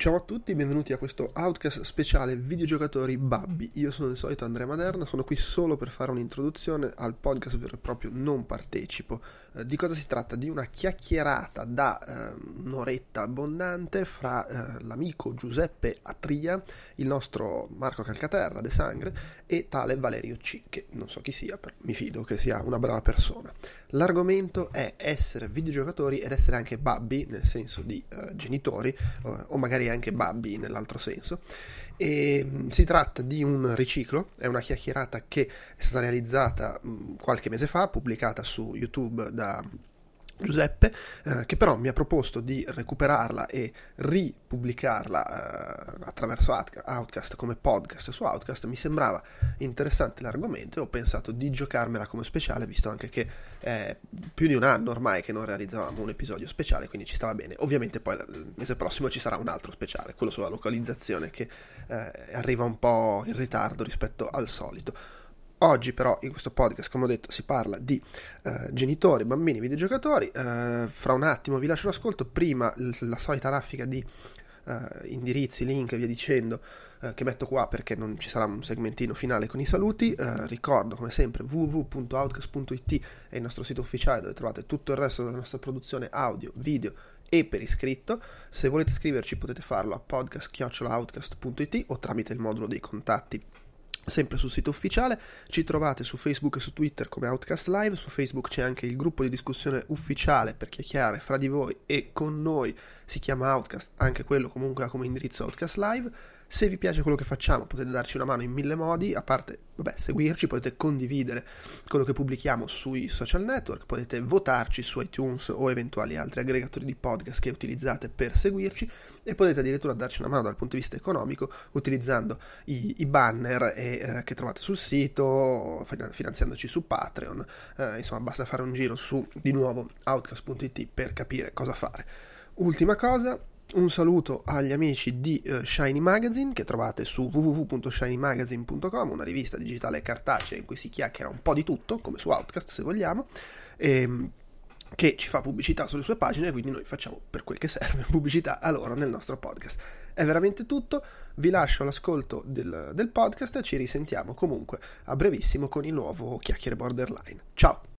Ciao a tutti, benvenuti a questo Outcast speciale videogiocatori Babbi. Io sono il solito Andrea Maderna, sono qui solo per fare un'introduzione al podcast vero e proprio, non partecipo. Eh, di cosa si tratta? Di una chiacchierata da eh, un'oretta abbondante fra eh, l'amico Giuseppe Atria, il nostro Marco Calcaterra de Sangre e tale Valerio C, che non so chi sia, però mi fido che sia una brava persona. L'argomento è essere videogiocatori ed essere anche babbi, nel senso di eh, genitori, eh, o magari anche babbi nell'altro senso. E, mh, si tratta di un riciclo, è una chiacchierata che è stata realizzata mh, qualche mese fa, pubblicata su YouTube da Giuseppe, eh, che però mi ha proposto di recuperarla e ripubblicarla eh, attraverso Outcast come podcast su Outcast. Mi sembrava interessante l'argomento e ho pensato di giocarmela come speciale, visto anche che è più di un anno ormai che non realizzavamo un episodio speciale, quindi ci stava bene. Ovviamente poi il mese prossimo ci sarà un altro speciale, quello sulla localizzazione, che eh, arriva un po' in ritardo rispetto al solito. Oggi però in questo podcast, come ho detto, si parla di eh, genitori, bambini, videogiocatori. Eh, fra un attimo vi lascio l'ascolto, prima l- la solita raffica di eh, indirizzi, link e via dicendo eh, che metto qua perché non ci sarà un segmentino finale con i saluti. Eh, ricordo come sempre www.outcast.it è il nostro sito ufficiale dove trovate tutto il resto della nostra produzione audio, video e per iscritto. Se volete scriverci potete farlo a podcast.outcast.it o tramite il modulo dei contatti sempre sul sito ufficiale, ci trovate su Facebook e su Twitter come Outcast Live, su Facebook c'è anche il gruppo di discussione ufficiale per chiacchierare fra di voi e con noi, si chiama Outcast, anche quello comunque ha come indirizzo Outcast Live. Se vi piace quello che facciamo potete darci una mano in mille modi, a parte vabbè, seguirci, potete condividere quello che pubblichiamo sui social network, potete votarci su iTunes o eventuali altri aggregatori di podcast che utilizzate per seguirci e potete addirittura darci una mano dal punto di vista economico utilizzando i, i banner e, eh, che trovate sul sito, finanziandoci su Patreon, eh, insomma basta fare un giro su di nuovo outcast.it per capire cosa fare. Ultima cosa, un saluto agli amici di uh, Shiny Magazine che trovate su www.shinymagazine.com, una rivista digitale cartacea in cui si chiacchiera un po' di tutto, come su Outcast se vogliamo, e, ehm, che ci fa pubblicità sulle sue pagine quindi noi facciamo per quel che serve pubblicità a loro nel nostro podcast. È veramente tutto, vi lascio l'ascolto del, del podcast ci risentiamo comunque a brevissimo con il nuovo Chiacchiere Borderline. Ciao!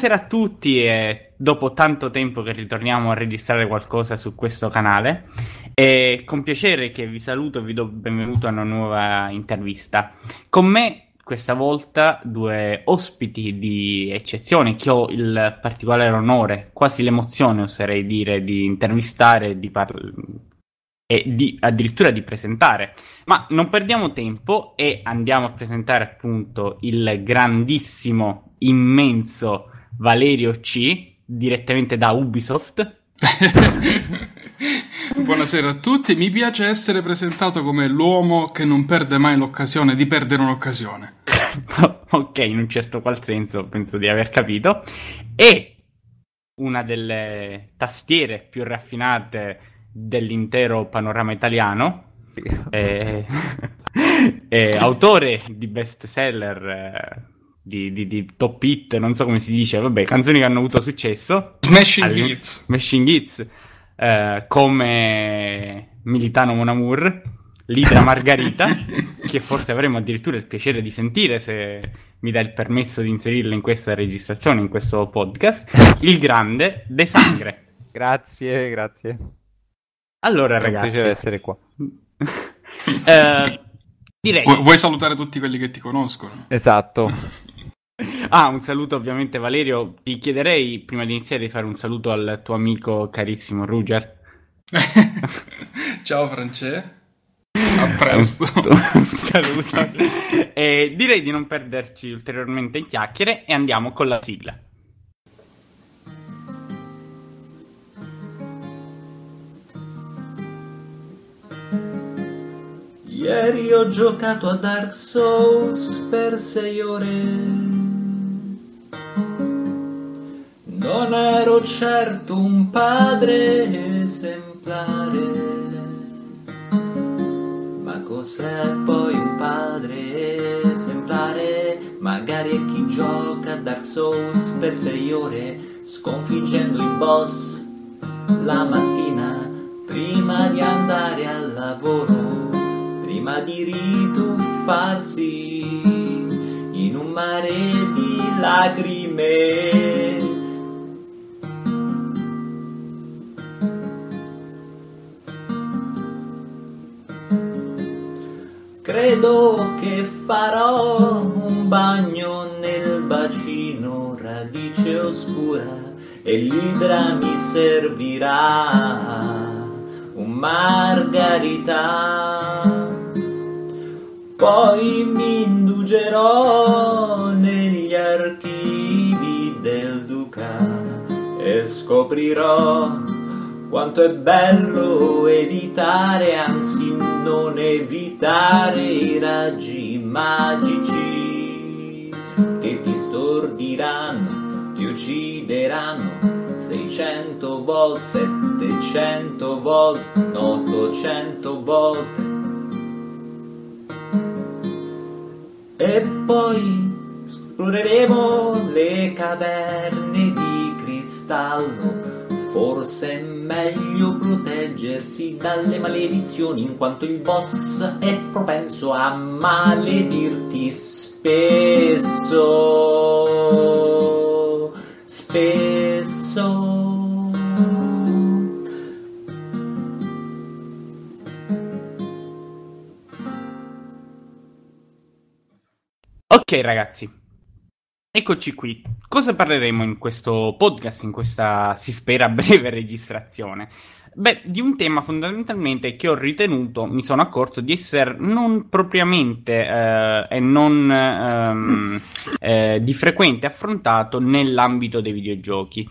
Buonasera a tutti e dopo tanto tempo che ritorniamo a registrare qualcosa su questo canale è con piacere che vi saluto e vi do benvenuto a una nuova intervista. Con me questa volta due ospiti di eccezione che ho il particolare onore, quasi l'emozione oserei dire, di intervistare di par- e di, addirittura di presentare. Ma non perdiamo tempo e andiamo a presentare appunto il grandissimo, immenso Valerio C, direttamente da Ubisoft. Buonasera a tutti, mi piace essere presentato come l'uomo che non perde mai l'occasione di perdere un'occasione. ok, in un certo qual senso penso di aver capito. E una delle tastiere più raffinate dell'intero panorama italiano. Eh, eh, autore di bestseller eh, di, di, di, top hit, non so come si dice, vabbè, canzoni che hanno avuto successo. Smashing All... Hits. Smashing Hits, eh, come Militano Monamur, Lidra Margarita, che forse avremo addirittura il piacere di sentire se mi dà il permesso di inserirla in questa registrazione, in questo podcast, il grande De Sangre. Grazie, grazie. Allora, È ragazzi. un piacere essere qua. eh, direi... Vuoi salutare tutti quelli che ti conoscono? Esatto. Ah, un saluto ovviamente Valerio. Ti chiederei prima di iniziare di fare un saluto al tuo amico carissimo Ruger. Ciao France. A presto. Un saluto. E direi di non perderci ulteriormente in chiacchiere e andiamo con la sigla. Ieri ho giocato a Dark Souls per sei ore. Non ero certo un padre esemplare. Ma cos'è poi un padre esemplare? Magari è chi gioca a Dark Souls per sei ore, sconfiggendo i boss la mattina prima di andare al lavoro prima di rituffarsi in un mare di lacrime. Credo che farò un bagno nel bacino, radice oscura, e l'idra mi servirà un margarita. Poi mi indugerò negli archivi del Duca e scoprirò quanto è bello evitare, anzi non evitare i raggi magici che ti stordiranno, ti uccideranno 600 volte, 700 volte, 800 volte. E poi esploreremo le caverne di cristallo. Forse è meglio proteggersi dalle maledizioni in quanto il boss è propenso a maledirti spesso. Spesso. Ok ragazzi, eccoci qui. Cosa parleremo in questo podcast, in questa si spera breve registrazione? Beh, di un tema fondamentalmente che ho ritenuto, mi sono accorto di essere non propriamente eh, e non ehm, eh, di frequente affrontato nell'ambito dei videogiochi.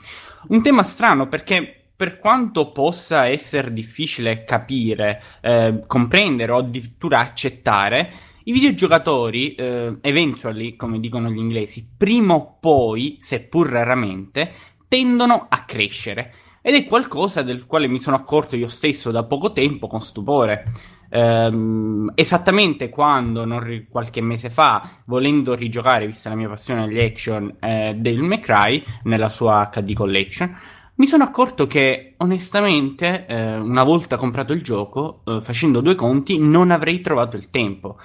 Un tema strano perché per quanto possa essere difficile capire, eh, comprendere o addirittura accettare, i videogiocatori, eh, eventually, come dicono gli inglesi, prima o poi, seppur raramente, tendono a crescere. Ed è qualcosa del quale mi sono accorto io stesso da poco tempo con stupore. Ehm, esattamente quando, ri- qualche mese fa, volendo rigiocare, vista la mia passione agli action, eh, May Cry, nella sua HD Collection, mi sono accorto che, onestamente, eh, una volta comprato il gioco, eh, facendo due conti, non avrei trovato il tempo.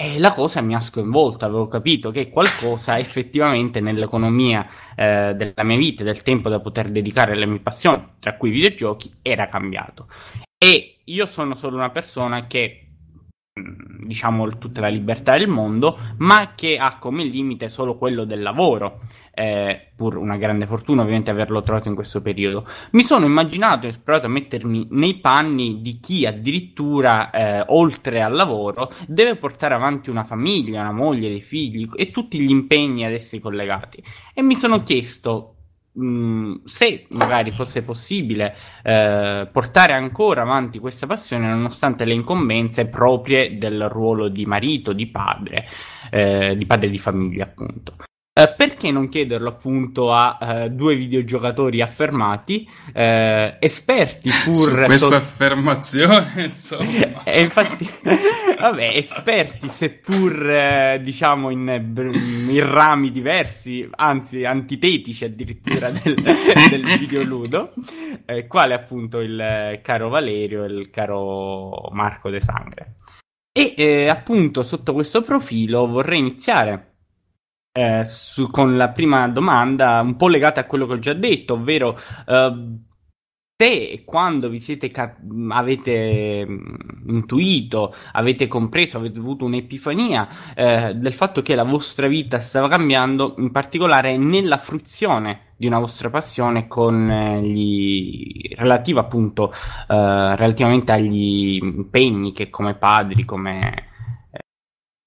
E la cosa mi ha sconvolto, avevo capito che qualcosa effettivamente nell'economia eh, della mia vita del tempo da poter dedicare alle mie passioni, tra cui i videogiochi, era cambiato. E io sono solo una persona che, diciamo, tutta la libertà del mondo, ma che ha come limite solo quello del lavoro. Eh, pur una grande fortuna ovviamente averlo trovato in questo periodo. Mi sono immaginato e provato a mettermi nei panni di chi addirittura, eh, oltre al lavoro, deve portare avanti una famiglia, una moglie, dei figli e tutti gli impegni ad essi collegati. E mi sono chiesto mh, se magari fosse possibile eh, portare ancora avanti questa passione nonostante le incombenze proprie del ruolo di marito, di padre, eh, di padre di famiglia appunto. Uh, perché non chiederlo appunto a uh, due videogiocatori affermati, uh, esperti pur... Su questa so- affermazione, insomma. e infatti, vabbè, esperti seppur diciamo in, in, rami diversi, anzi antitetici addirittura del, del videoludo, quale appunto il caro Valerio e il caro Marco De Sangre. E appunto sotto questo profilo vorrei iniziare eh, su, con la prima domanda, un po' legata a quello che ho già detto, ovvero eh, se quando vi siete cap- avete intuito, avete compreso, avete avuto un'epifania eh, del fatto che la vostra vita stava cambiando, in particolare nella fruizione di una vostra passione con eh, gli relativo appunto eh, relativamente agli impegni che come padri, come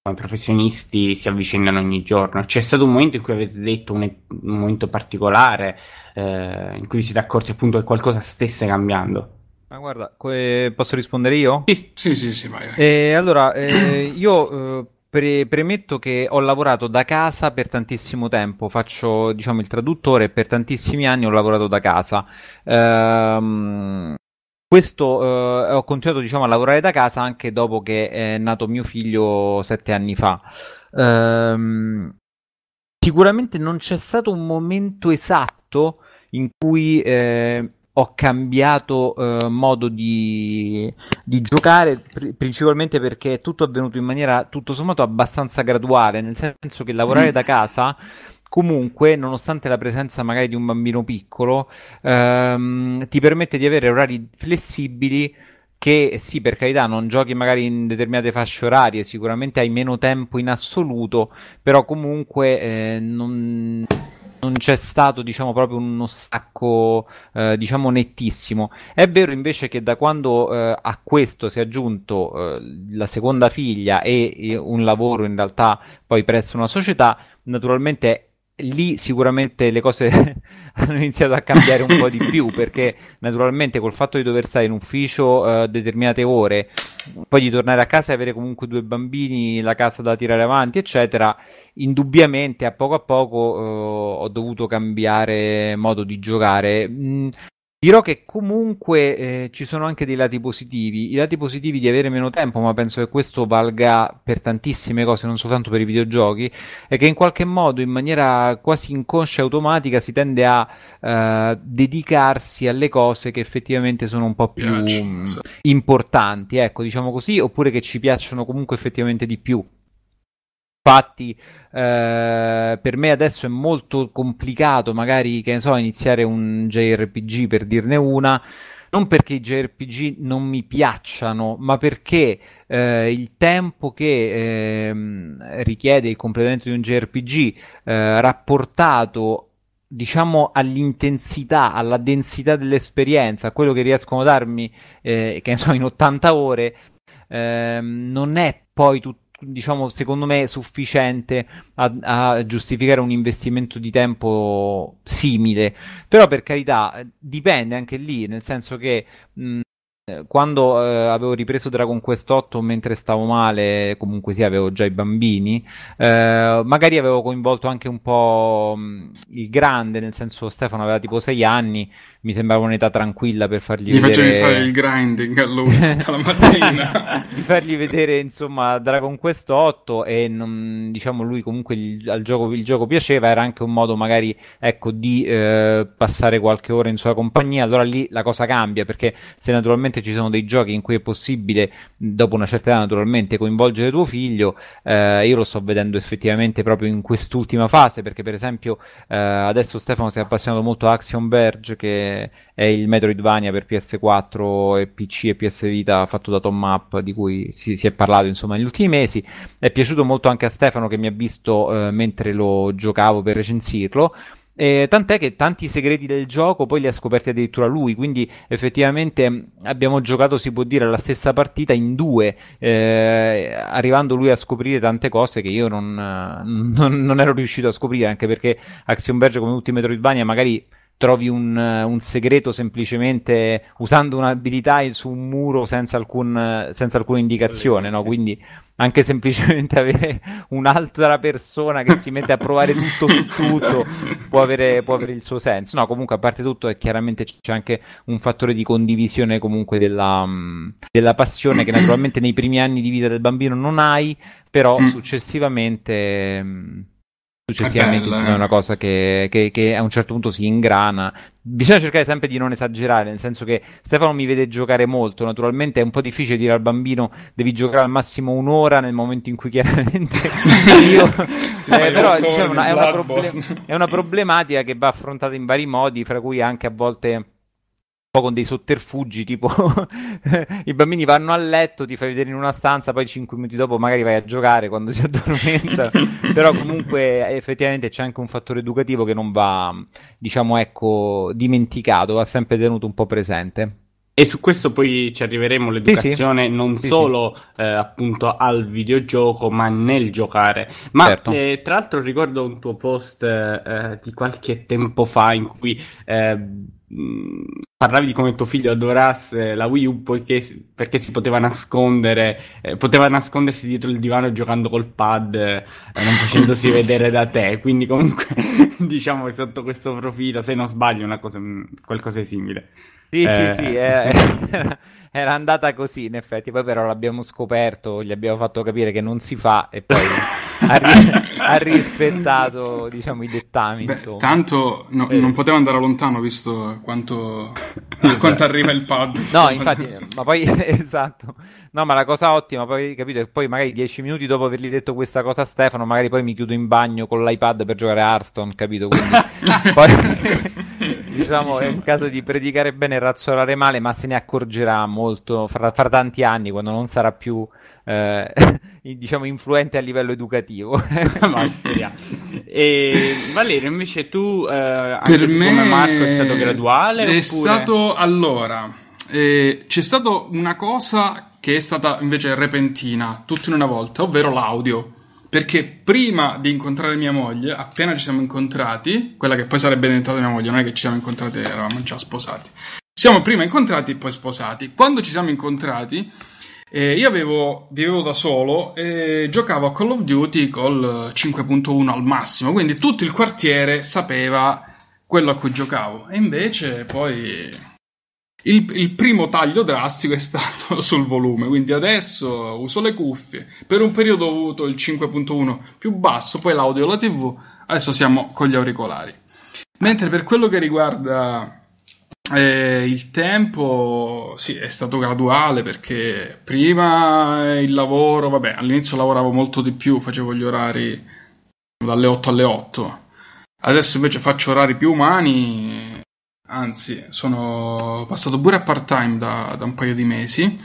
come professionisti si avvicinano ogni giorno. C'è stato un momento in cui avete detto un, un momento particolare eh, in cui vi siete accorti appunto che qualcosa stesse cambiando? Ma guarda, que- posso rispondere io? Sì. Sì, sì, sì, vai. Eh, allora, eh, io eh, pre- premetto che ho lavorato da casa per tantissimo tempo, faccio diciamo il traduttore e per tantissimi anni ho lavorato da casa. Ehm, questo eh, ho continuato diciamo a lavorare da casa anche dopo che è nato mio figlio sette anni fa. Ehm, sicuramente non c'è stato un momento esatto in cui eh, ho cambiato eh, modo di, di giocare, pri- principalmente perché è tutto avvenuto in maniera tutto sommato abbastanza graduale, nel senso che lavorare da casa comunque, nonostante la presenza magari di un bambino piccolo, ehm, ti permette di avere orari flessibili che sì, per carità, non giochi magari in determinate fasce orarie, sicuramente hai meno tempo in assoluto, però comunque eh, non, non c'è stato, diciamo, proprio uno stacco, eh, diciamo, nettissimo. È vero invece che da quando eh, a questo si è aggiunto eh, la seconda figlia e, e un lavoro in realtà poi presso una società, naturalmente lì sicuramente le cose hanno iniziato a cambiare un po' di più perché naturalmente col fatto di dover stare in ufficio eh, determinate ore poi di tornare a casa e avere comunque due bambini, la casa da tirare avanti, eccetera, indubbiamente a poco a poco eh, ho dovuto cambiare modo di giocare. Mm, dirò che comunque eh, ci sono anche dei lati positivi. I lati positivi di avere meno tempo, ma penso che questo valga per tantissime cose, non soltanto per i videogiochi, è che in qualche modo, in maniera quasi inconscia e automatica, si tende a eh, dedicarsi alle cose che effettivamente sono un po' più mm, importanti, ecco, diciamo così, oppure che ci piacciono comunque effettivamente di più. Infatti, eh, per me adesso è molto complicato, magari, che ne so, iniziare un JRPG per dirne una, non perché i JRPG non mi piacciono, ma perché eh, il tempo che ehm, richiede il completamento di un JRPG eh, rapportato diciamo all'intensità, alla densità dell'esperienza, a quello che riescono a darmi, eh, che ne so, in 80 ore, ehm, non è poi tutto diciamo, secondo me sufficiente a, a, giustificare un investimento di tempo simile. Però per carità, dipende anche lì, nel senso che mh, quando eh, avevo ripreso Dragon Quest 8 mentre stavo male, comunque sì, avevo già i bambini, eh, magari avevo coinvolto anche un po' mh, il grande, nel senso Stefano aveva tipo 6 anni, mi sembrava un'età tranquilla per fargli Gli vedere... facevi fare il grinding a lui tutta la mattina. di fargli vedere insomma Dragon Quest 8 e non, diciamo lui comunque il, al gioco, il gioco piaceva, era anche un modo magari ecco di eh, passare qualche ora in sua compagnia, allora lì la cosa cambia perché se naturalmente ci sono dei giochi in cui è possibile dopo una certa età naturalmente coinvolgere tuo figlio, eh, io lo sto vedendo effettivamente proprio in quest'ultima fase perché per esempio eh, adesso Stefano si è appassionato molto a Action Verge che è il Metroidvania per PS4 e PC e PS Vita fatto da Tom Up di cui si, si, è parlato insomma negli ultimi mesi. È piaciuto molto anche a Stefano che mi ha visto eh, mentre lo giocavo per recensirlo. Eh, tant'è che tanti segreti del gioco poi li ha scoperti addirittura lui, quindi effettivamente abbiamo giocato, si può dire, la stessa partita in due, eh, arrivando lui a scoprire tante cose che io non, non, non ero riuscito a scoprire, anche perché Action Verge come i Metroidvania magari trovi un, un, segreto semplicemente usando un'abilità su un muro senza, alcun, senza alcuna indicazione, no? Quindi anche semplicemente avere un'altra persona che si mette a provare tutto su tutto può avere, può avere, il suo senso. No, comunque a parte tutto è chiaramente c'è anche un fattore di condivisione comunque della, della passione che naturalmente nei primi anni di vita del bambino non hai, però Mm. successivamente successivamente È bella, insomma, è eh. una cosa che, che- che a un certo punto si ingrana. Bisogna cercare sempre di non esagerare, nel senso che Stefano mi vede giocare molto, naturalmente è un po' difficile dire al bambino devi giocare al massimo un'ora nel momento in cui chiaramente io... eh, però diciamo, di una- è, una Bloodborne. proble- è una problematica che va affrontata in vari modi, fra cui anche a volte po' con dei sotterfugi, tipo i bambini vanno a letto, ti fai vedere in una stanza, poi 5 minuti dopo magari vai a giocare quando si addormenta. Però comunque effettivamente c'è anche un fattore educativo che non va, diciamo, ecco, dimenticato, va sempre tenuto un po' presente. E su questo poi ci arriveremo, l'educazione Sì, sì. non Sì, solo eh, appunto al videogioco, ma nel giocare. Ma Certo. eh, tra l'altro ricordo un tuo post eh, di qualche tempo fa in cui eh, parlavi di come tuo figlio adorasse la Wii U poiché, perché si poteva nascondere, eh, poteva nascondersi dietro il divano giocando col pad, eh, non facendosi vedere da te. Quindi comunque diciamo che sotto questo profilo, se non sbaglio, una cosa, qualcosa di simile. Sì, Eh, sì, sì, eh, era andata così in effetti, poi però l'abbiamo scoperto, gli abbiamo fatto capire che non si fa e poi ha, ri- ha rispettato, diciamo, i dettami, Beh, tanto no- Eh. non poteva andare lontano visto quanto, quanto arriva il pad. No, insomma. infatti, ma poi esatto. No, ma la cosa ottima, poi capito, è che poi magari dieci minuti dopo avergli detto questa cosa a Stefano, magari poi mi chiudo in bagno con l'iPad per giocare a Hearthstone, capito? Quindi poi diciamo è un caso di predicare bene e razzolare male, ma se ne accorgerà molto fra, fra tanti anni quando non sarà più eh, diciamo influente a livello educativo. Ma speriamo. E Valerio, invece tu, eh, anche per me come Marco, è stato graduale? È oppure- stato allora. eh, c'è stata una cosa che è stata invece repentina, tutto in una volta, ovvero l'audio. Perché prima di incontrare mia moglie, appena ci siamo incontrati, quella che poi sarebbe diventata mia moglie, non è che ci siamo incontrati, eravamo già sposati. Siamo prima incontrati e poi sposati. Quando ci siamo incontrati, eh, io avevo, vivevo da solo e giocavo a Call of Duty col 5.1 al massimo, quindi tutto il quartiere sapeva quello a cui giocavo. E invece poi il, il primo taglio drastico è stato sul volume, quindi adesso uso le cuffie. Per un periodo ho avuto il 5.1 più basso, poi l'audio e la TV, adesso siamo con gli auricolari. Mentre per quello che riguarda eh, il tempo, sì, è stato graduale perché prima il lavoro, vabbè, all'inizio lavoravo molto di più, facevo gli orari dalle 8 alle 8. Adesso invece faccio orari più umani, anzi, sono passato pure a part-time da, da un paio di mesi.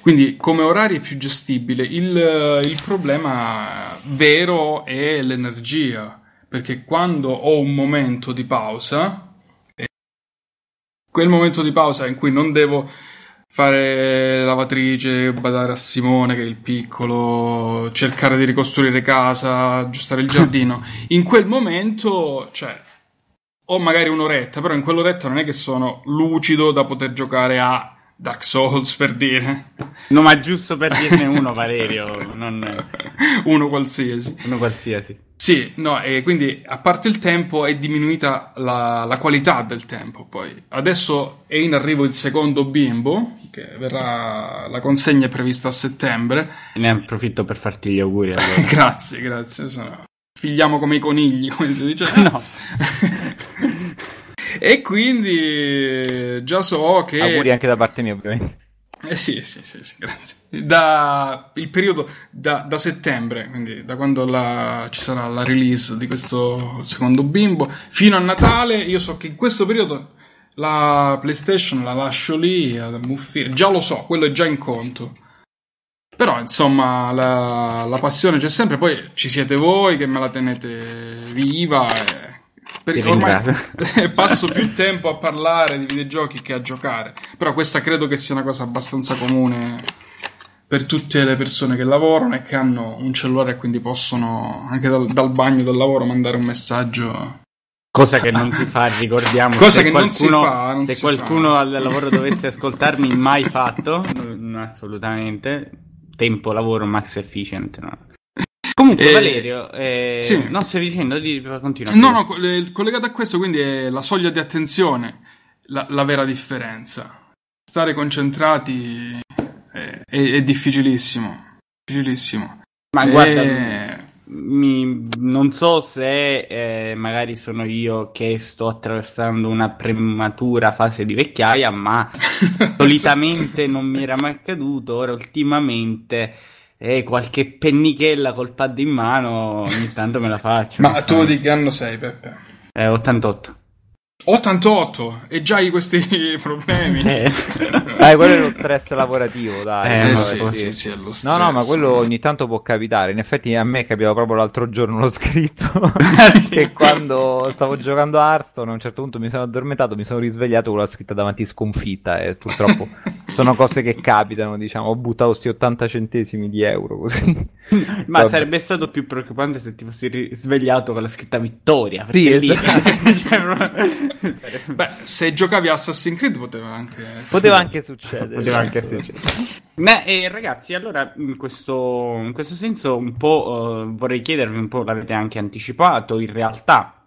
Quindi come orari è più gestibile. Il, il problema vero è l'energia, perché quando ho un momento di pausa, eh, quel momento di pausa in cui non devo fare lavatrice, badare a Simone che è il piccolo, cercare di ricostruire casa, aggiustare il giardino, in quel momento, cioè, ho magari un'oretta, però in quell'oretta non è che sono lucido da poter giocare a Dark Souls per dire No, ma giusto per dirne uno, Valerio, non uno qualsiasi. uno qualsiasi. Sì, no, e quindi a parte il tempo è diminuita la, la qualità del tempo. Poi adesso è in arrivo il secondo bimbo, che verrà la consegna è prevista a settembre. Ne approfitto per farti gli auguri. Allora. grazie, grazie. sono- Figliamo come i conigli, come si dice. No. e quindi già so che. Auguri anche da parte mia, ovviamente. Eh sì, sì, sì, sì, grazie. Da il periodo da, da settembre, quindi da quando la- ci sarà la release di questo secondo bimbo, fino a Natale, io so che in questo periodo la PlayStation la lascio lì ad ammuffire. Già lo so, quello è già in conto. Però, insomma, la, la passione c'è sempre. Poi ci siete voi che me la tenete viva. E... Perché ormai passo più tempo a parlare di videogiochi che a giocare. Però questa credo che sia una cosa abbastanza comune per tutte le persone che lavorano e che hanno un cellulare e quindi possono anche dal, dal bagno del lavoro mandare un messaggio. Cosa che non si fa, ricordiamo. Cosa se che non si qualcuno- fa, non se si qualcuno fa. al lavoro dovesse ascoltarmi, mai fatto, no, assolutamente. Tempo, lavoro, max efficient. no. Comunque, Eh, Valerio, eh, sì. no, stavi dicendo di continua. No, no, co- le- collegato a questo, quindi è la soglia di attenzione la, la vera differenza. Stare concentrati è, è- è difficilissimo. Difficilissimo. Ma guarda, Eh, mi- non so se eh, magari sono io che sto attraversando una prematura fase di vecchiaia, ma solitamente non mi era mai accaduto. Ora, ultimamente, eh, qualche pennichella col pad in mano ogni tanto me la faccio. Ma tu so. di che anno sei, Peppe? Eh, 88. 88 e già hai questi problemi. Eh. Dai, quello è lo stress lavorativo, dai. Eh, Eh, No, sì, sì. sì, sì, è lo No, stress. no, ma quello ogni tanto può capitare. In effetti a me capitava proprio l'altro giorno, l'ho scritto, Sì. che quando stavo giocando a Hearthstone a un certo punto mi sono addormentato, mi sono risvegliato con la scritta davanti sconfitta e purtroppo sono cose che capitano, diciamo. Ho buttato questi 80 centesimi di euro così. Ma Vabbè. sarebbe stato più preoccupante se ti fossi risvegliato con la scritta vittoria. Sì, perché lì- esatto. Beh, se giocavi a Assassin's Creed poteva anche... Poteva anche succedere. Poteva anche succedere. Beh, eh, ragazzi, allora in questo, in questo senso un po' eh, vorrei chiedervi un po', l'avete anche anticipato, in realtà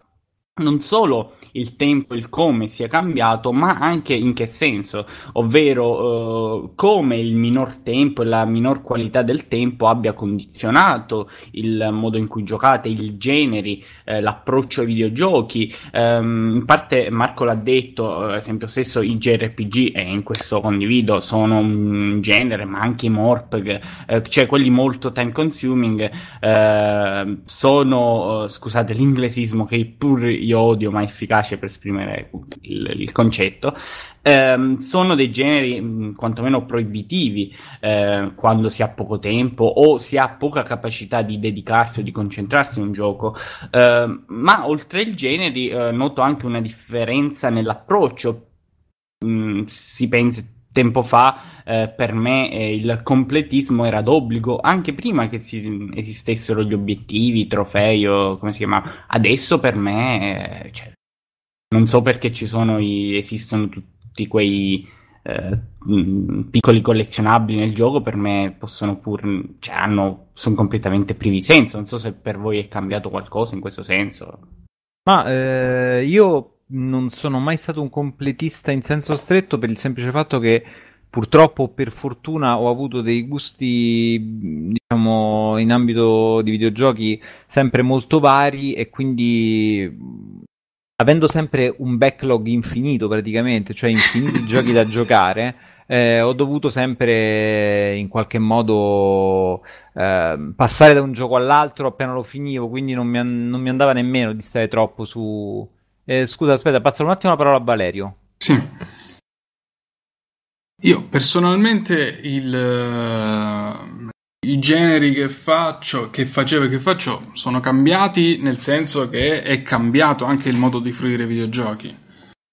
non solo il tempo, il come sia cambiato, ma anche in che senso, ovvero eh, come il minor tempo e la minor qualità del tempo abbia condizionato il modo in cui giocate, i generi, eh, l'approccio ai videogiochi. Ehm, in parte Marco l'ha detto, eh, ad esempio stesso i JRPG, e in questo condivido, sono un genere, ma anche i MORPG, eh, cioè quelli molto time consuming, eh, sono, eh, scusate l'inglesismo che pur io odio, ma efficace per esprimere il, il concetto, ehm, sono dei generi mh, quantomeno proibitivi eh, quando si ha poco tempo o si ha poca capacità di dedicarsi o di concentrarsi in un gioco. Eh, ma oltre ai generi eh, noto anche una differenza nell'approccio. Mm, si pensa tempo fa eh, per me eh, il completismo era d'obbligo anche prima che si, esistessero gli obiettivi, i trofei o come si chiama. Adesso per me eh, cioè, non so perché ci sono i, esistono tutti quei eh, mh, piccoli collezionabili nel gioco per me possono pur cioè hanno sono completamente privi di senso non so se per voi è cambiato qualcosa in questo senso Ma eh, io non sono mai stato un completista in senso stretto per il semplice fatto che purtroppo per fortuna ho avuto dei gusti, diciamo, in ambito di videogiochi sempre molto vari e quindi avendo sempre un backlog infinito praticamente, cioè infiniti giochi da giocare, eh, ho dovuto sempre in qualche modo eh, passare da un gioco all'altro. Appena lo finivo, quindi non mi, an- non mi andava nemmeno di stare troppo su... Eh, scusa, aspetta, passo un attimo la parola a Valerio. Sì. Io personalmente il, eh, i generi che faccio, che facevo e che faccio sono cambiati nel senso che è cambiato anche il modo di fruire i videogiochi.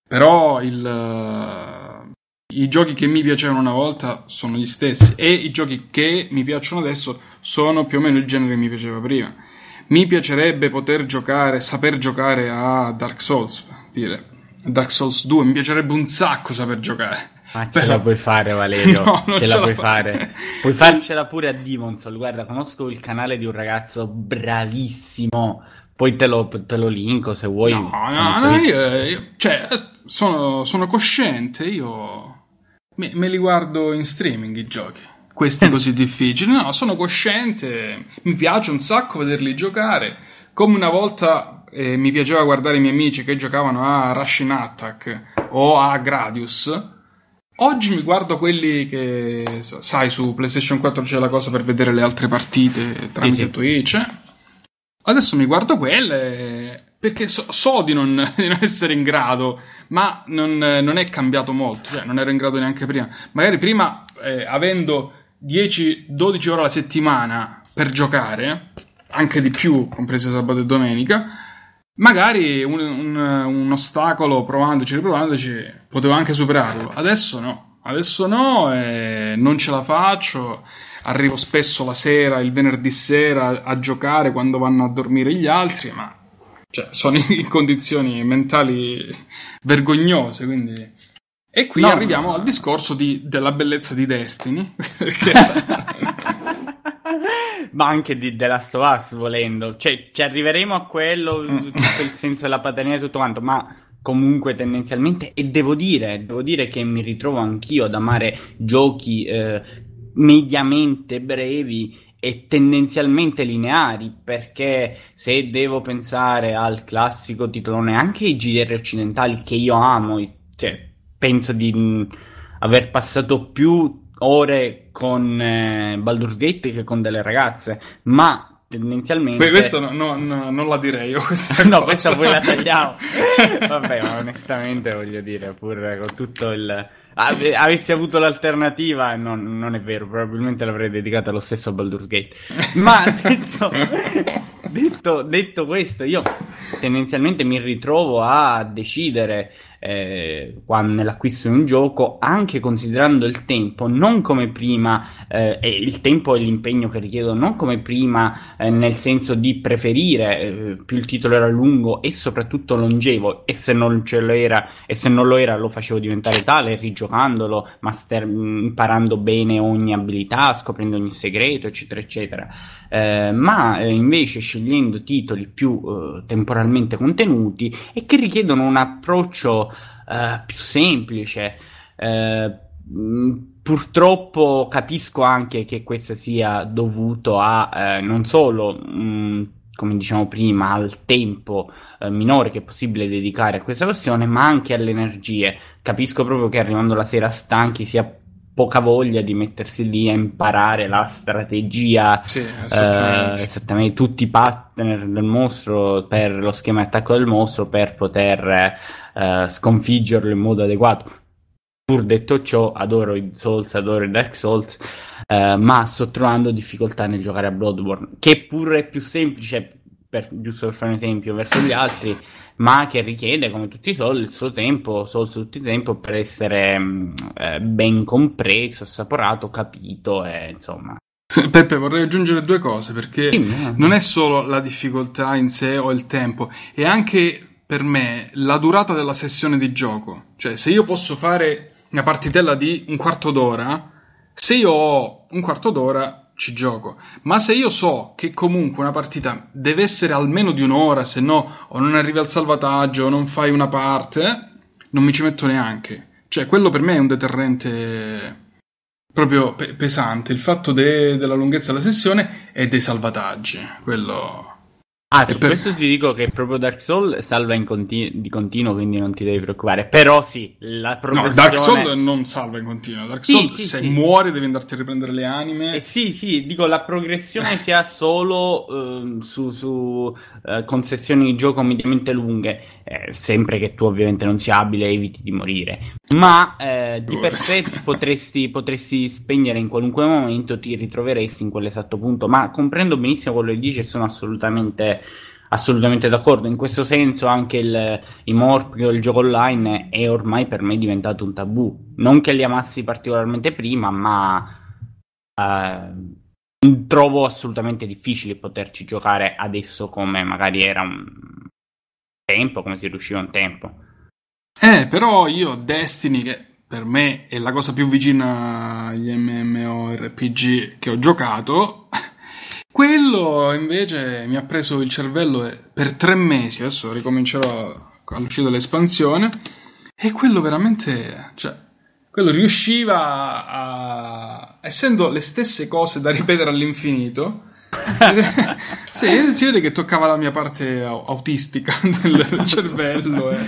Però il, eh, i giochi che mi piacevano una volta sono gli stessi e i giochi che mi piacciono adesso sono più o meno il genere che mi piaceva prima. Mi piacerebbe poter giocare, saper giocare a Dark Souls, dire. Dark Souls 2, mi piacerebbe un sacco saper giocare. ma ce Però- la puoi fare Valerio No, ce ce la la puoi fa- fare puoi farcela pure a Demon Soul guarda conosco il canale di un ragazzo bravissimo poi te lo, te lo linko se vuoi No, no, no, io, io- cioè, sono, sono cosciente, io me, me li guardo in streaming i giochi, questi così difficili. No, sono cosciente, mi piace un sacco vederli giocare, come una volta eh, mi piaceva guardare i miei amici che giocavano a Rushing Attack o a Gradius. Oggi mi guardo quelli che, sa- sai, su PlayStation 4 c'è la cosa per vedere le altre partite tramite sì. Twitch. Adesso mi guardo quelle perché so, so di, non, di non essere in grado, ma non, non è cambiato molto, cioè non ero in grado neanche prima. Magari prima, eh, avendo 10-12 ore alla settimana per giocare, anche di più, comprese sabato e domenica, magari un, un- un ostacolo provandoci, riprovandoci, potevo anche superarlo. Adesso no, adesso no, e non ce la faccio. Arrivo spesso la sera, il venerdì sera, a giocare quando vanno a dormire gli altri, ma cioè, sono in condizioni mentali vergognose, quindi... E qui No. arriviamo al discorso di- della bellezza di Destiny, ma anche di The Last of Us volendo cioè ci arriveremo a quello Mm. il senso della paternità e tutto quanto ma comunque tendenzialmente e devo dire devo dire che mi ritrovo anch'io ad amare giochi eh, mediamente brevi e tendenzialmente lineari perché se devo pensare al classico titolone anche i GDR occidentali che io amo cioè penso di mh, aver passato più ore con eh, Baldur's Gate che con delle ragazze, ma tendenzialmente... Que- questo no, no, no, non la direi io questa no, cosa. questa poi la tagliamo. Vabbè, ma onestamente voglio dire, pur con tutto il... Ave- avessi avuto l'alternativa, non, non è vero, probabilmente l'avrei dedicata lo stesso a Baldur's Gate. Ma detto, detto, detto questo, io tendenzialmente mi ritrovo a decidere eh, nell'acquisto di un gioco, anche considerando il tempo, non come prima, eh, il tempo e l'impegno che richiedo, non come prima, eh, nel senso di preferire eh, più il titolo era lungo e soprattutto longevo, e se non ce lo era, e se non lo era, lo facevo diventare tale, rigiocandolo, master, imparando bene ogni abilità, scoprendo ogni segreto, eccetera, eccetera. Eh, ma eh, invece scegliendo titoli più eh, temporalmente contenuti e che richiedono un approccio eh, più semplice. Eh, mh, purtroppo capisco anche che questo sia dovuto a eh, non solo, mh, come diciamo prima, al tempo minore che è possibile dedicare a questa passione, ma anche alle energie. Capisco proprio che arrivando la sera stanchi sia poca voglia di mettersi lì a imparare la strategia, Sì, eh, esattamente. esattamente tutti i partner del mostro per lo schema di attacco del mostro per poter eh, sconfiggerlo in modo adeguato. Pur detto ciò, adoro i Souls, adoro i Dark Souls, eh, ma sto trovando difficoltà nel giocare a Bloodborne, che pure è più semplice, per- giusto per fare un esempio, verso gli altri, ma che richiede, come tutti i Souls, il suo tempo, Souls tutto il tempo per essere mh, eh, ben compreso, assaporato, capito e insomma. Peppe, vorrei aggiungere due cose perché non è solo la difficoltà in sé o il tempo, è anche per me la durata della sessione di gioco. Cioè, se io posso fare una partitella di un quarto d'ora, se io ho un quarto d'ora ci gioco. Ma se io so che comunque una partita deve essere almeno di un'ora, se no o non arrivi al salvataggio o non fai una parte, non mi ci metto neanche. Cioè, quello per me è un deterrente proprio pe- pesante. Il fatto de- della lunghezza della sessione e dei salvataggi. Quello. Ah, su per- questo ti dico che proprio Dark Souls salva in conti- di continuo, quindi non ti devi preoccupare. Però sì, la No, progressione... Dark Souls non salva in continuo. Dark Sì, Souls, sì, se sì. muori, devi andarti a riprendere le anime. Eh sì, sì, dico la progressione si ha solo ehm, su, su eh, concessioni di gioco mediamente lunghe, eh, sempre che tu ovviamente non sia abile eviti di morire. Ma eh, di per sé potresti, potresti spegnere in qualunque momento, ti ritroveresti in quell'esatto punto. Ma comprendo benissimo quello che dici e sono assolutamente, assolutamente d'accordo. In questo senso anche il, i morp o il gioco online è ormai per me diventato un tabù. Non che li amassi particolarmente prima, ma... Eh, trovo assolutamente difficile poterci giocare adesso come magari era un tempo, come si riusciva un tempo. Eh, però io Destiny, che per me è la cosa più vicina agli MMORPG che ho giocato, quello invece mi ha preso il cervello per tre mesi, adesso ricomincerò all'uscita dell'espansione, e quello veramente, cioè, quello riusciva a... essendo le stesse cose da ripetere all'infinito, sì, si vede che toccava la mia parte au- autistica del, cervello. eh.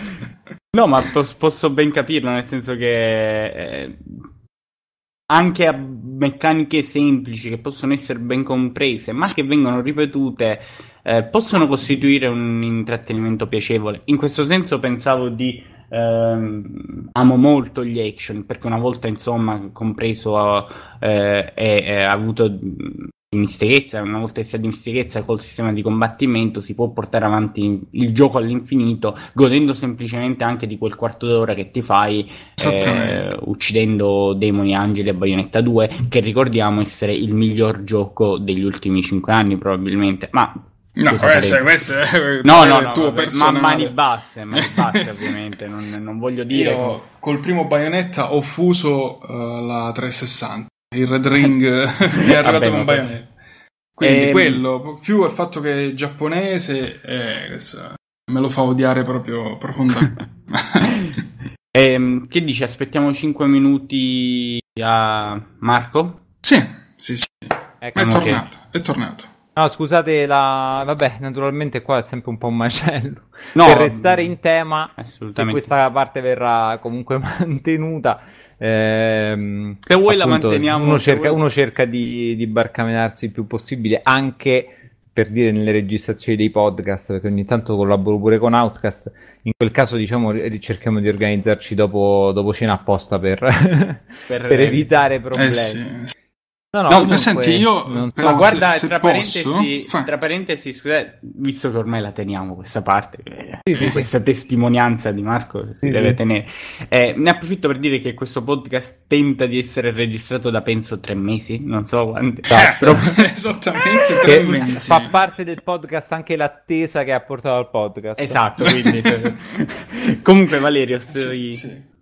No, ma pos- posso ben capirlo, nel senso che eh, anche a meccaniche semplici che possono essere ben comprese, ma che vengono ripetute, eh, possono costituire un intrattenimento piacevole. In questo senso pensavo di ehm, amo molto gli action, perché una volta insomma compreso eh, e e ha avuto mh, dimistichezza, una volta che si ha dimistichezza col sistema di combattimento si può portare avanti il gioco all'infinito, godendo semplicemente anche di quel quarto d'ora che ti fai eh, uccidendo demoni, angeli e Bayonetta 2, che ricordiamo essere il miglior gioco degli ultimi 5 anni probabilmente, ma No, questo, questo è No, il no, no, tuo vabbè, ma personale. mani basse, mani basse ovviamente, non, non voglio dire... Io col primo Bayonetta ho fuso eh, la 360. Il Red Ring mi è arrivato Vabbè, con. Bayonetta. Quindi Ehm, quello, più il fatto che è giapponese, eh, me lo fa odiare proprio profondamente. Ehm, che dici, aspettiamo 5 minuti a Marco? sì, sì, sì. Ecco. È tornato, è tornato. No, scusate, la... vabbè, naturalmente qua è sempre un po' un macello. No, per restare in tema, se questa parte verrà comunque mantenuta, ehm, Se vuoi la appunto, manteniamo, Uno cerca, uno cerca di, di barcamenarsi il più possibile, anche per dire nelle registrazioni dei podcast, perché ogni tanto collaboro pure con Outcast. In quel caso, diciamo, cerchiamo di organizzarci dopo, dopo cena apposta per, per, per evitare problemi. Eh sì. No, no, no comunque, senti, io non... però, Ma guarda, se, se tra, parentesi, tra, parentesi, scusate, visto che ormai la teniamo questa parte, sì, sì, questa sì. testimonianza di Marco si deve tenere, eh, ne approfitto per dire che questo podcast tenta di essere registrato da penso tre mesi, non so quanti. Eh, però... Esattamente tre mesi. Fa parte del podcast anche l'attesa che ha portato al podcast. Esatto, quindi... Comunque Valerio, stai...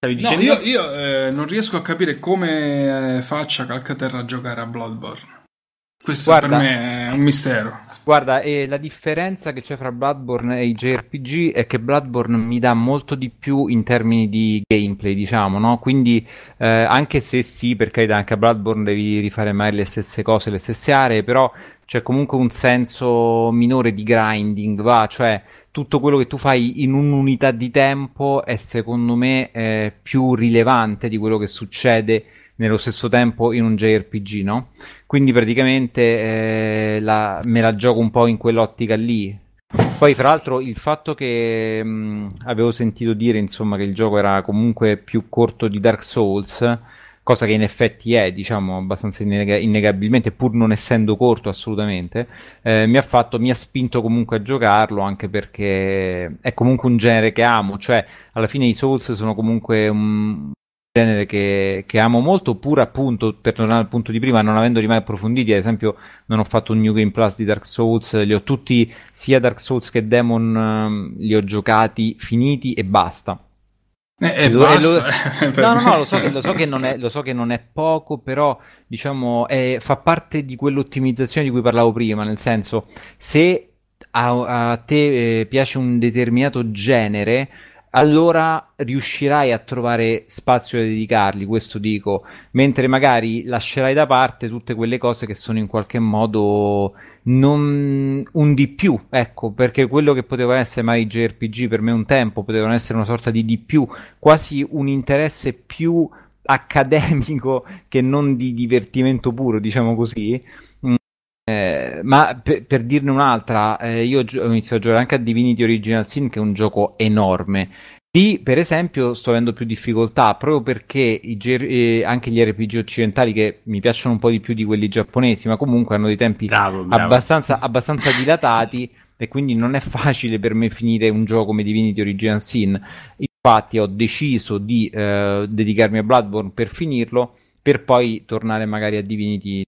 Stavi dicendo? No, io, io eh, non riesco a capire come eh, faccia Calcaterra a giocare a Bloodborne. Questo guarda, per me è un mistero. Guarda, eh, la differenza che c'è fra Bloodborne e i JRPG è che Bloodborne mi dà molto di più in termini di gameplay, diciamo, no? Quindi, eh, anche se sì, per carità, anche a Bloodborne devi rifare mai le stesse cose, le stesse aree, però c'è comunque un senso minore di grinding, va? Cioè, tutto quello che tu fai in un'unità di tempo è secondo me eh, più rilevante di quello che succede nello stesso tempo in un JRPG, no? Quindi praticamente eh, la, me la gioco un po' in quell'ottica lì. Poi, fra l'altro, il fatto che mh, avevo sentito dire insomma che il gioco era comunque più corto di Dark Souls cosa che in effetti è, diciamo, abbastanza inneg- innegabilmente, pur non essendo corto assolutamente, eh, mi ha fatto, mi ha spinto comunque a giocarlo, anche perché è comunque un genere che amo, cioè alla fine i Souls sono comunque un genere che, che amo molto, pur appunto, per tornare al punto di prima, non avendoli mai approfonditi, ad esempio non ho fatto un New Game Plus di Dark Souls, li ho tutti, sia Dark Souls che Demon, li ho giocati, finiti e basta eh, eh, lo, lo... no, no, no, lo so, che, lo, so è, lo so, che, non è, poco, però diciamo è, fa parte di quell'ottimizzazione di cui parlavo prima, nel senso se a, a te eh, piace un determinato genere, allora riuscirai a trovare spazio da dedicargli, questo dico, mentre magari lascerai da parte tutte quelle cose che sono in qualche modo non un di più, ecco, perché quello che poteva essere mai JRPG per me un tempo potevano essere una sorta di di più, quasi un interesse più accademico che non di divertimento puro, diciamo così. Mm, eh, ma per, per, dirne un'altra, eh, io ho iniziato a giocare anche a Divinity Original Sin, che è un gioco enorme. Lì, per esempio, sto avendo più difficoltà proprio perché i, eh, anche gli RPG occidentali, che mi piacciono un po' di più di quelli giapponesi, ma comunque hanno dei tempi bravo, bravo. Abbastanza, abbastanza dilatati e quindi non è facile per me finire un gioco come Divinity Original Sin. Infatti, ho deciso di eh, dedicarmi a Bloodborne per finirlo, per poi tornare magari a Divinity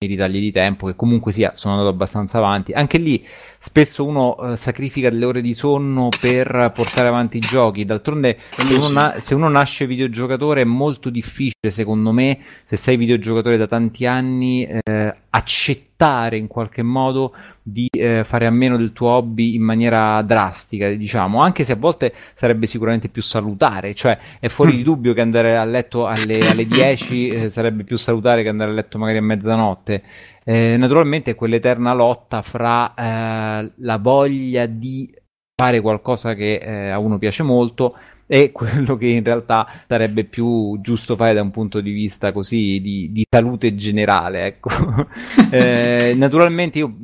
i ritagli di tempo che comunque sia sono andato abbastanza avanti anche lì spesso uno eh, sacrifica delle ore di sonno per portare avanti i giochi. D'altronde se uno, na- se uno, nasce videogiocatore è molto difficile secondo me se sei videogiocatore da tanti anni eh, accettare in qualche modo di eh, fare a meno del tuo hobby in maniera drastica, diciamo, anche se a volte sarebbe sicuramente più salutare, cioè è fuori di dubbio che andare a letto alle, alle 10 eh, sarebbe più salutare che andare a letto magari a mezzanotte. Eh, naturalmente quell'eterna lotta fra eh, la voglia di fare qualcosa che eh, a uno piace molto e quello che in realtà sarebbe più giusto fare da un punto di vista così di, di salute generale. Ecco. eh, naturalmente io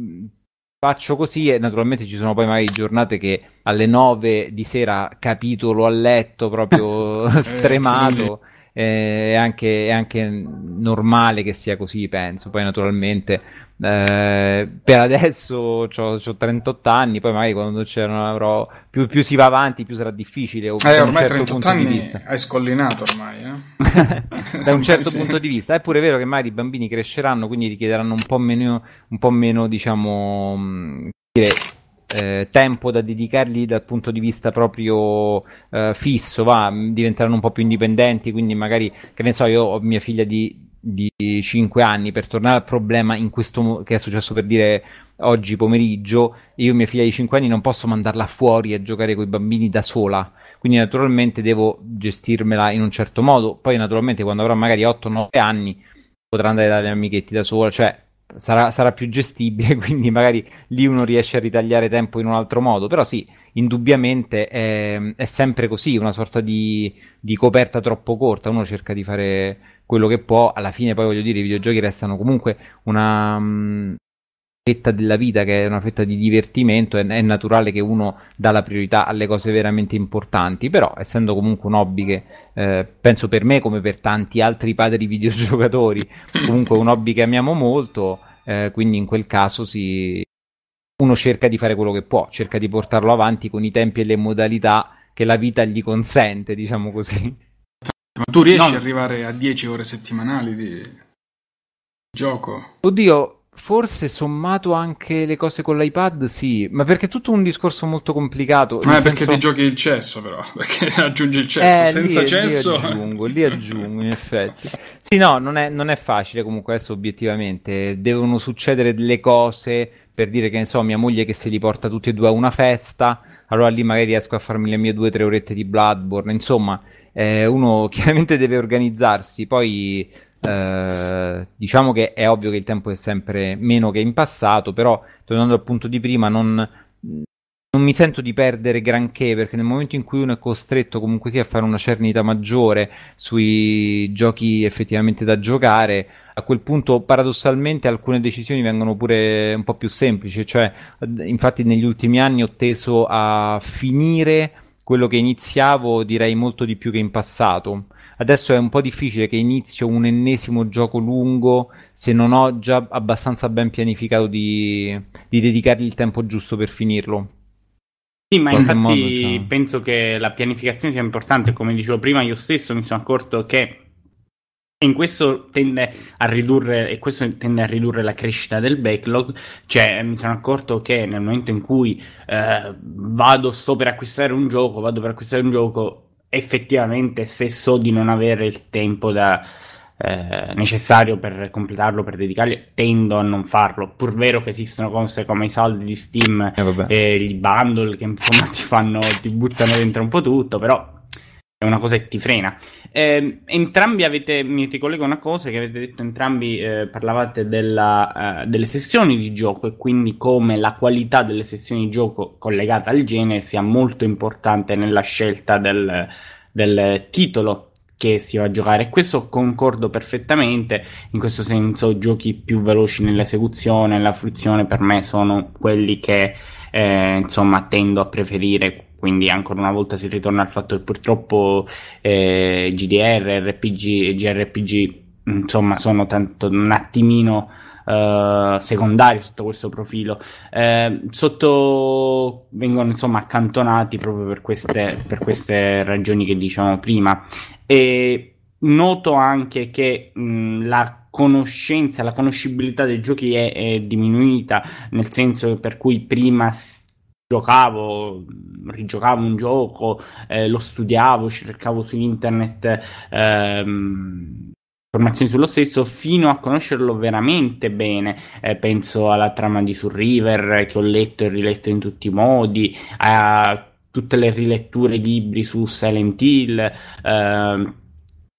faccio così e naturalmente ci sono poi magari giornate che alle 9 di sera capitolo a letto proprio eh, stremato. Eh, è, anche, è anche normale che sia così, penso. Poi naturalmente eh, per adesso ho 38 anni, poi magari quando c'erano avrò più, più, si va avanti, più sarà difficile. Eh, ormai certo 38 anni hai scollinato ormai, eh? da un certo sì. punto di vista. È pure vero che magari i bambini cresceranno, quindi richiederanno un po' meno, un po meno diciamo, dire, eh, tempo da dedicargli dal punto di vista proprio eh, fisso, va, diventeranno un po' più indipendenti, quindi magari, che ne so, io ho mia figlia di di 5 anni per tornare al problema questo che è successo per dire oggi pomeriggio io e mia figlia di 5 anni non posso mandarla fuori a giocare con i bambini da sola quindi naturalmente devo gestirmela in un certo modo poi naturalmente quando avrà magari 8-9 anni potrà andare dalle amichetti da sola cioè sarà, sarà più gestibile quindi magari lì uno riesce a ritagliare tempo in un altro modo. Però sì indubbiamente è, è sempre così una sorta di, di coperta troppo corta. Uno cerca di fare quello che può, alla fine poi voglio dire i videogiochi restano comunque una, um, fetta della vita che è una fetta di divertimento, è, è, naturale che uno dà la priorità alle cose veramente importanti, però essendo comunque un hobby che eh, penso per me come per tanti altri padri videogiocatori, comunque un hobby che amiamo molto, eh, quindi in quel caso si... uno cerca di fare quello che può, cerca di portarlo avanti con i tempi e le modalità che la vita gli consente, diciamo così. Ma tu riesci no. ad arrivare a 10 ore settimanali di gioco? Oddio, Forse sommato anche le cose con l'iPad, sì, ma perché è tutto un discorso molto complicato. Senso... perché ti giochi il cesso, però. Perché aggiungi il cesso. Eh, Senza lì, cesso. Lì aggiungo, lì aggiungo, in effetti. Sì, no, non è, non è facile comunque adesso, obiettivamente. Devono succedere delle cose per dire che ne so, mia moglie che se li porta tutti e due a una festa. Allora lì magari riesco a farmi le mie due o tre orette di Bloodborne. Insomma, eh, uno chiaramente deve organizzarsi. Poi eh, diciamo che è ovvio che il tempo è sempre meno che in passato, però tornando al punto di prima, non, non mi sento di perdere granché perché nel momento in cui uno è costretto comunque sia a fare una cernita maggiore sui giochi effettivamente da giocare, a quel punto paradossalmente alcune decisioni vengono pure un po' più semplici, cioè infatti negli ultimi anni ho teso a finire quello che iniziavo direi molto di più che in passato Adesso è un po' difficile che inizio un ennesimo gioco lungo se non ho già abbastanza ben pianificato di, di dedicargli il tempo giusto per finirlo. Sì, ma infatti modo, cioè... penso che la pianificazione sia importante. Come dicevo prima, io stesso mi sono accorto che in questo tende a ridurre e questo tende a ridurre la crescita del backlog cioè mi sono accorto che nel momento in cui eh, vado sto per acquistare un gioco vado per acquistare un gioco effettivamente se so di non avere il tempo da, eh, necessario per completarlo, per dedicargli, tendo a non farlo. Pur vero che esistono cose come i saldi di Steam eh, e i bundle che insomma ti fanno, ti buttano dentro un po' tutto, però è una cosa che ti frena. Eh, entrambi avete, mi ricollego una cosa che avete detto entrambi, eh, parlavate della, uh, delle sessioni di gioco e quindi come la qualità delle sessioni di gioco collegata al genere sia molto importante nella scelta del, del titolo che si va a giocare. Questo concordo perfettamente. In questo senso, giochi più veloci nell'esecuzione, nella fruizione, per me sono quelli che eh, insomma tendo a preferire quindi ancora una volta si ritorna al fatto che purtroppo eh, GDR, RPG e GRPG insomma sono tanto un attimino Uh, secondari sotto questo profilo. Uh, sotto vengono insomma accantonati proprio per queste, per queste ragioni che diciamo prima. E noto anche che mh, la conoscenza, la conoscibilità dei giochi è, è, diminuita, nel senso per cui prima giocavo, rigiocavo un gioco, eh, lo studiavo, cercavo su internet ehm, informazioni sullo stesso fino a conoscerlo veramente bene. Eh, penso alla trama di Surriver che ho letto e riletto in tutti i modi, a tutte le riletture di libri su Silent Hill. Eh,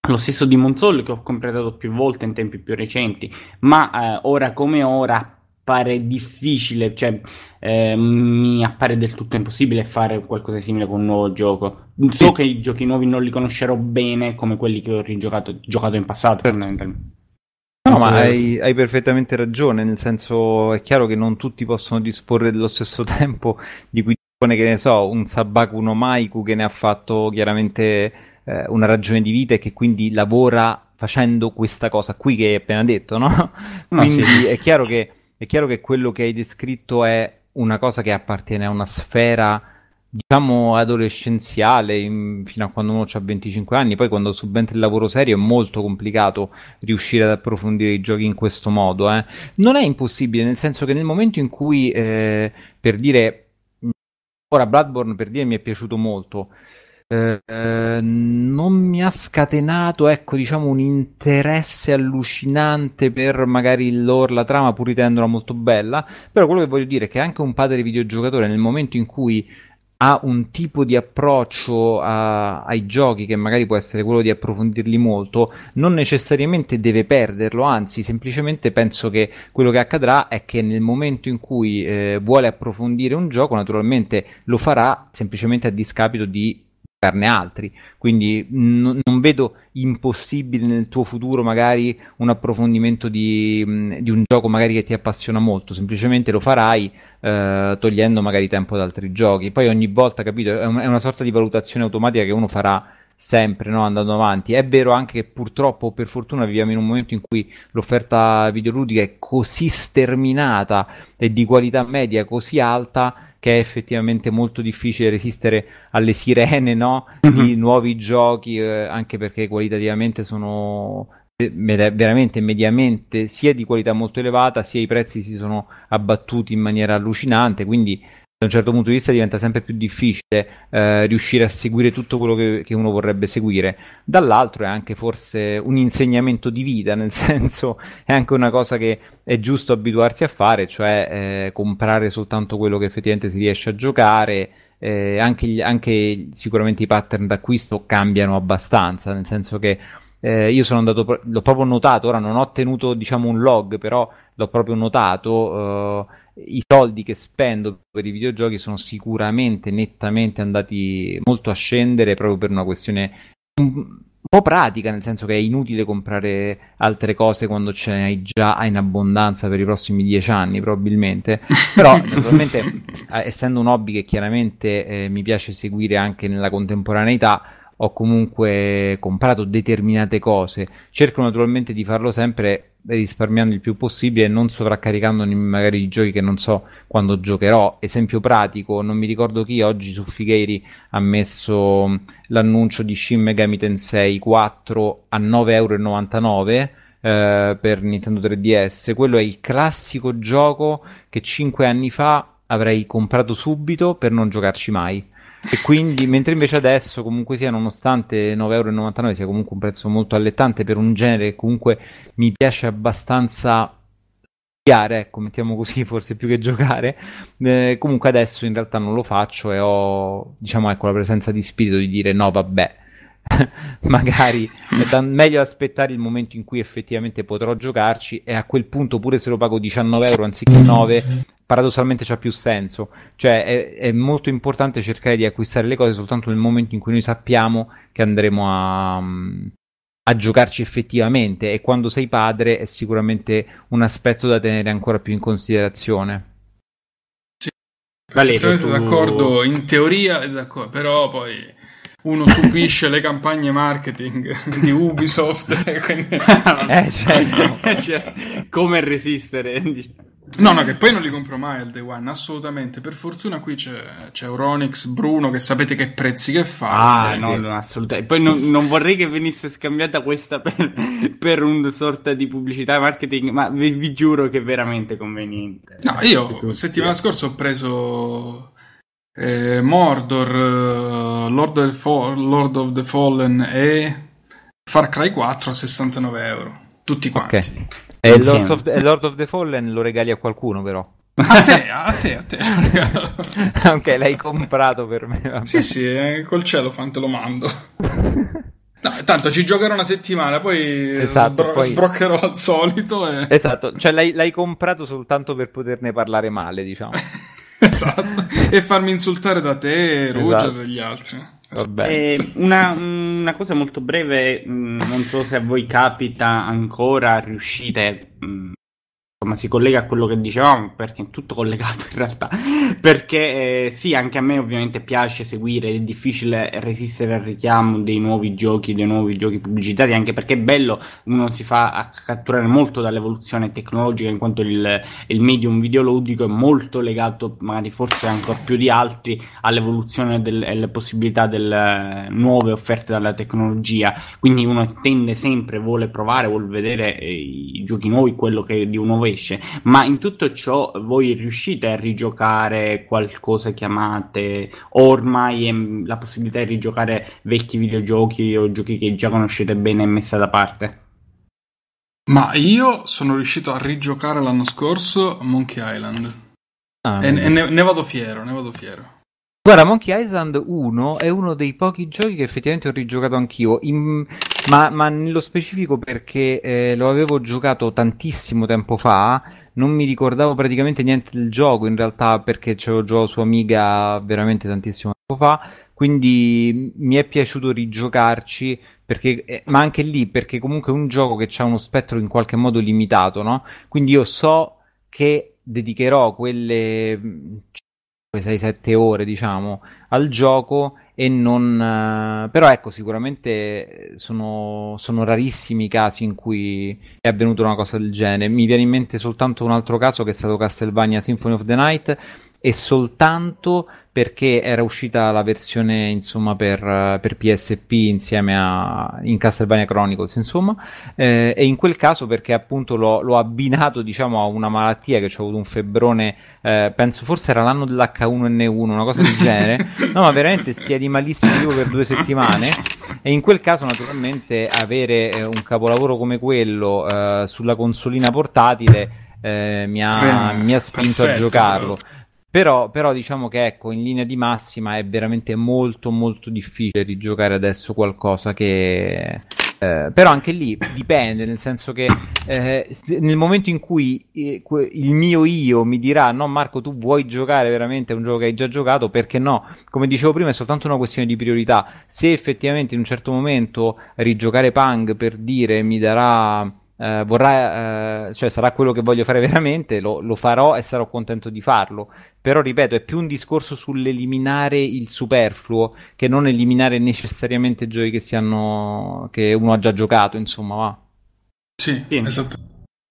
lo stesso di Soul che ho completato più volte in tempi più recenti, ma eh, ora come ora appare difficile, cioè eh, mi appare del tutto impossibile fare qualcosa di simile con un nuovo gioco. So che i giochi nuovi non li conoscerò bene come quelli che ho rigiocato giocato in passato, fondamentalmente. No, ma hai, hai, perfettamente ragione, nel senso è chiaro che non tutti possono disporre dello stesso tempo di cui dispone, che ne so, un Sabaku no Maiku che ne ha fatto chiaramente eh, una ragione di vita e che quindi lavora facendo questa cosa qui che hai appena detto, no? quindi sì. è chiaro che è chiaro che quello che hai descritto è una cosa che appartiene a una sfera, diciamo, adolescenziale, in, fino a quando uno ha 25 anni, poi quando subentra il lavoro serio è molto complicato riuscire ad approfondire i giochi in questo modo. Eh. Non è impossibile, nel senso che nel momento in cui, eh, per dire, ora Bloodborne per dire mi è piaciuto molto, eh, non mi ha scatenato, ecco, diciamo, un interesse allucinante per magari il lore, la trama, pur ritenendola molto bella. Però quello che voglio dire è che anche un padre videogiocatore, nel momento in cui ha un tipo di approccio a, ai giochi che magari può essere quello di approfondirli molto, non necessariamente deve perderlo, anzi semplicemente penso che quello che accadrà è che nel momento in cui eh, vuole approfondire un gioco naturalmente lo farà semplicemente a discapito di altri. Quindi n- non vedo impossibile nel tuo futuro magari un approfondimento di, di, un gioco magari che ti appassiona molto, semplicemente lo farai eh, togliendo magari tempo da altri giochi. Poi ogni volta, capito, è, un- è una sorta di valutazione automatica che uno farà sempre no, andando avanti. È vero anche che purtroppo, per fortuna, viviamo in un momento in cui l'offerta videoludica è così sterminata e di qualità media così alta che è effettivamente molto difficile resistere alle sirene no? Mhm. di nuovi giochi, eh, anche perché qualitativamente sono eh, me- veramente mediamente sia di qualità molto elevata, sia i prezzi si sono abbattuti in maniera allucinante, quindi da un certo punto di vista diventa sempre più difficile eh, riuscire a seguire tutto quello che, che uno vorrebbe seguire. Dall'altro è anche forse un insegnamento di vita, nel senso è anche una cosa che è giusto abituarsi a fare, cioè eh, comprare soltanto quello che effettivamente si riesce a giocare. Eh, anche, anche sicuramente i pattern d'acquisto cambiano abbastanza, nel senso che eh, io sono andato, l'ho proprio notato, ora non ho tenuto diciamo un log, però l'ho proprio notato, eh, i soldi che spendo per i videogiochi sono sicuramente nettamente andati molto a scendere proprio per una questione un, po' pratica, nel senso che è inutile comprare altre cose quando ce ne hai già in abbondanza per i prossimi dieci anni, probabilmente. Però, naturalmente, eh, essendo un hobby che chiaramente eh, mi piace seguire anche nella contemporaneità, ho comunque comprato determinate cose. Cerco naturalmente di farlo sempre risparmiando il più possibile e non sovraccaricandomi magari di giochi che non so quando giocherò. Esempio pratico, non mi ricordo chi oggi su Figheiri ha messo mh, l'annuncio di Shin Megami Tensei 4 a 9,99€ eh, per Nintendo 3DS. Quello è il classico gioco che 5 anni fa avrei comprato subito per non giocarci mai. E quindi, mentre invece adesso, comunque sia, nonostante 9,99€ sia comunque un prezzo molto allettante per un genere che comunque mi piace abbastanza studiare, ecco, mettiamo così, forse più che giocare, eh, comunque adesso in realtà non lo faccio e ho, diciamo, ecco, la presenza di spirito di dire no, vabbè, magari è da- meglio aspettare il momento in cui effettivamente potrò giocarci e a quel punto pure se lo pago 19 euro anziché 9 paradossalmente c'ha più senso cioè è, è molto importante cercare di acquistare le cose soltanto nel momento in cui noi sappiamo che andremo a, a giocarci effettivamente e quando sei padre è sicuramente un aspetto da tenere ancora più in considerazione Valerio, Perfettamente tu- d'accordo, in teoria è d'accordo, però poi uno subisce le campagne marketing di Ubisoft. quindi- eh, certo. Cioè, come resistere? No, no, che poi non li compro mai al day one, assolutamente. Per fortuna qui c'è, c'è Euronix, Bruno, che sapete che prezzi che fa. Ah, Eh, no, no, assolutamente. Poi non, non vorrei che venisse scambiata questa per, per una sorta di pubblicità e marketing, ma vi, vi giuro che è veramente conveniente. No, io settimana scorsa ho preso eh, Mordor, eh, Lord, of the Fall- Lord of the Fallen e Far Cry 4 a 69 euro. Tutti quanti. ok e Lord of, the, Lord of the Fallen lo regali a qualcuno però A te, a te, a te. ok l'hai comprato per me vabbè. sì, sì, eh, col cielo fan te lo mando. No, tanto ci giocherò una settimana, poi, Esatto, sbro- poi- sbroccherò al solito. E... Esatto, cioè l'hai, l'hai comprato soltanto per poterne parlare male, diciamo. esatto. E farmi insultare da te, Ruger Esatto. e gli altri. Eh, una, una cosa molto breve, mh, non so se a voi capita ancora, riuscite, mh, insomma si collega a quello che dicevamo, perché è tutto collegato in realtà, perché eh, sì, anche a me ovviamente piace seguire, è difficile resistere al richiamo dei nuovi giochi, dei nuovi giochi pubblicitari, anche perché è bello, uno si fa catturare molto dall'evoluzione tecnologica, in quanto il, il medium videoludico è molto legato, magari forse ancora più di altri, all'evoluzione del- e alle possibilità delle nuove offerte dalla tecnologia. Quindi uno tende sempre, vuole provare, vuole vedere eh, i giochi nuovi, quello che di un nuovo esce. Ma in tutto ciò voi riuscite a rigiocare qualcosa che amate? O ormai è la possibilità di rigiocare vecchi videogiochi o giochi che già conoscete bene e messa da parte? Ma io sono riuscito a rigiocare l'anno scorso Monkey Island. Ah, E, e ne, ne vado fiero, ne vado fiero. Guarda, Monkey Island 1 è uno dei pochi giochi che effettivamente ho rigiocato anch'io, in- ma, ma nello specifico perché eh, lo avevo giocato tantissimo tempo fa, non mi ricordavo praticamente niente del gioco in realtà perché ce l'ho giocato su Amiga veramente tantissimo tempo fa, quindi mi è piaciuto rigiocarci perché, eh, ma anche lì perché comunque è un gioco che ha uno spettro in qualche modo limitato, no? Quindi io so che dedicherò quelle 6-7 ore, diciamo, al gioco e non... Eh, però ecco, sicuramente sono, sono rarissimi i casi in cui è avvenuta una cosa del genere. Mi viene in mente soltanto un altro caso che è stato Castlevania Symphony of the Night e soltanto perché era uscita la versione insomma per, per PSP insieme a in Castlevania Chronicles insomma. Eh, e in quel caso perché appunto l'ho, l'ho abbinato diciamo a una malattia che ho avuto un febbrone eh, penso forse era l'anno dell'H1N1 una cosa del genere. No ma veramente stia di malissimo tipo per due settimane. E in quel caso naturalmente avere eh, un capolavoro come quello eh, sulla consolina portatile eh, mi, ha, mi, ha, spinto perfetto, a giocarlo. però. Però, però, diciamo che ecco, in linea di massima è veramente molto molto difficile rigiocare adesso qualcosa che... Eh, però anche lì dipende, nel senso che eh, nel momento in cui eh, il mio io mi dirà no Marco tu vuoi giocare veramente un gioco che hai già giocato, perché no? Come dicevo prima è soltanto una questione di priorità. Se effettivamente in un certo momento rigiocare Pang per dire mi darà eh, vorrà, eh, cioè sarà quello che voglio fare veramente, lo, lo, farò e sarò contento di farlo. Però ripeto, è più un discorso sull'eliminare il superfluo che non eliminare necessariamente giochi che, siano, che uno ha già giocato, insomma, va. Sì, sì. esatto.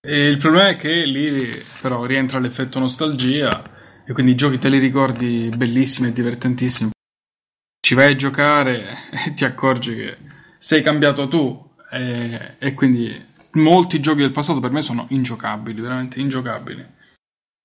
E il problema è che lì però rientra l'effetto nostalgia e quindi i giochi te li ricordi bellissimi e divertentissimi. Ci vai a giocare e ti accorgi che sei cambiato tu e, e quindi molti giochi del passato per me sono ingiocabili, veramente ingiocabili.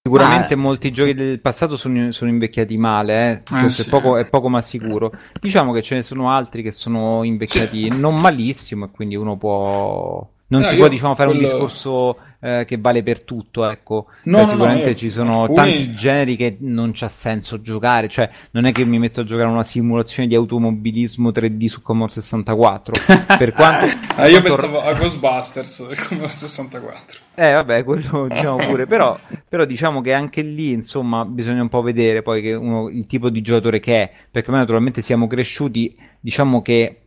Sicuramente ah, molti sì. giochi del passato sono, sono invecchiati male, eh? Eh, sì. è, poco, è, poco, ma sicuro. Diciamo che ce ne sono altri che sono invecchiati sì. non malissimo e quindi uno può... Non no, si può diciamo, fare quello... un discorso eh, che vale per tutto, ecco. No, cioè, no, sicuramente no, ci sono alcuni... tanti generi che non c'ha senso giocare, cioè non è che mi metto a giocare una simulazione di automobilismo 3D su Commodore 64. per quanto, ah, io quanto... pensavo a Ghostbusters del Commodore 64. Eh, vabbè, quello diciamo pure, però, però, diciamo che anche lì, insomma, bisogna un po' vedere poi uno, il tipo di giocatore che è, perché noi naturalmente siamo cresciuti, diciamo che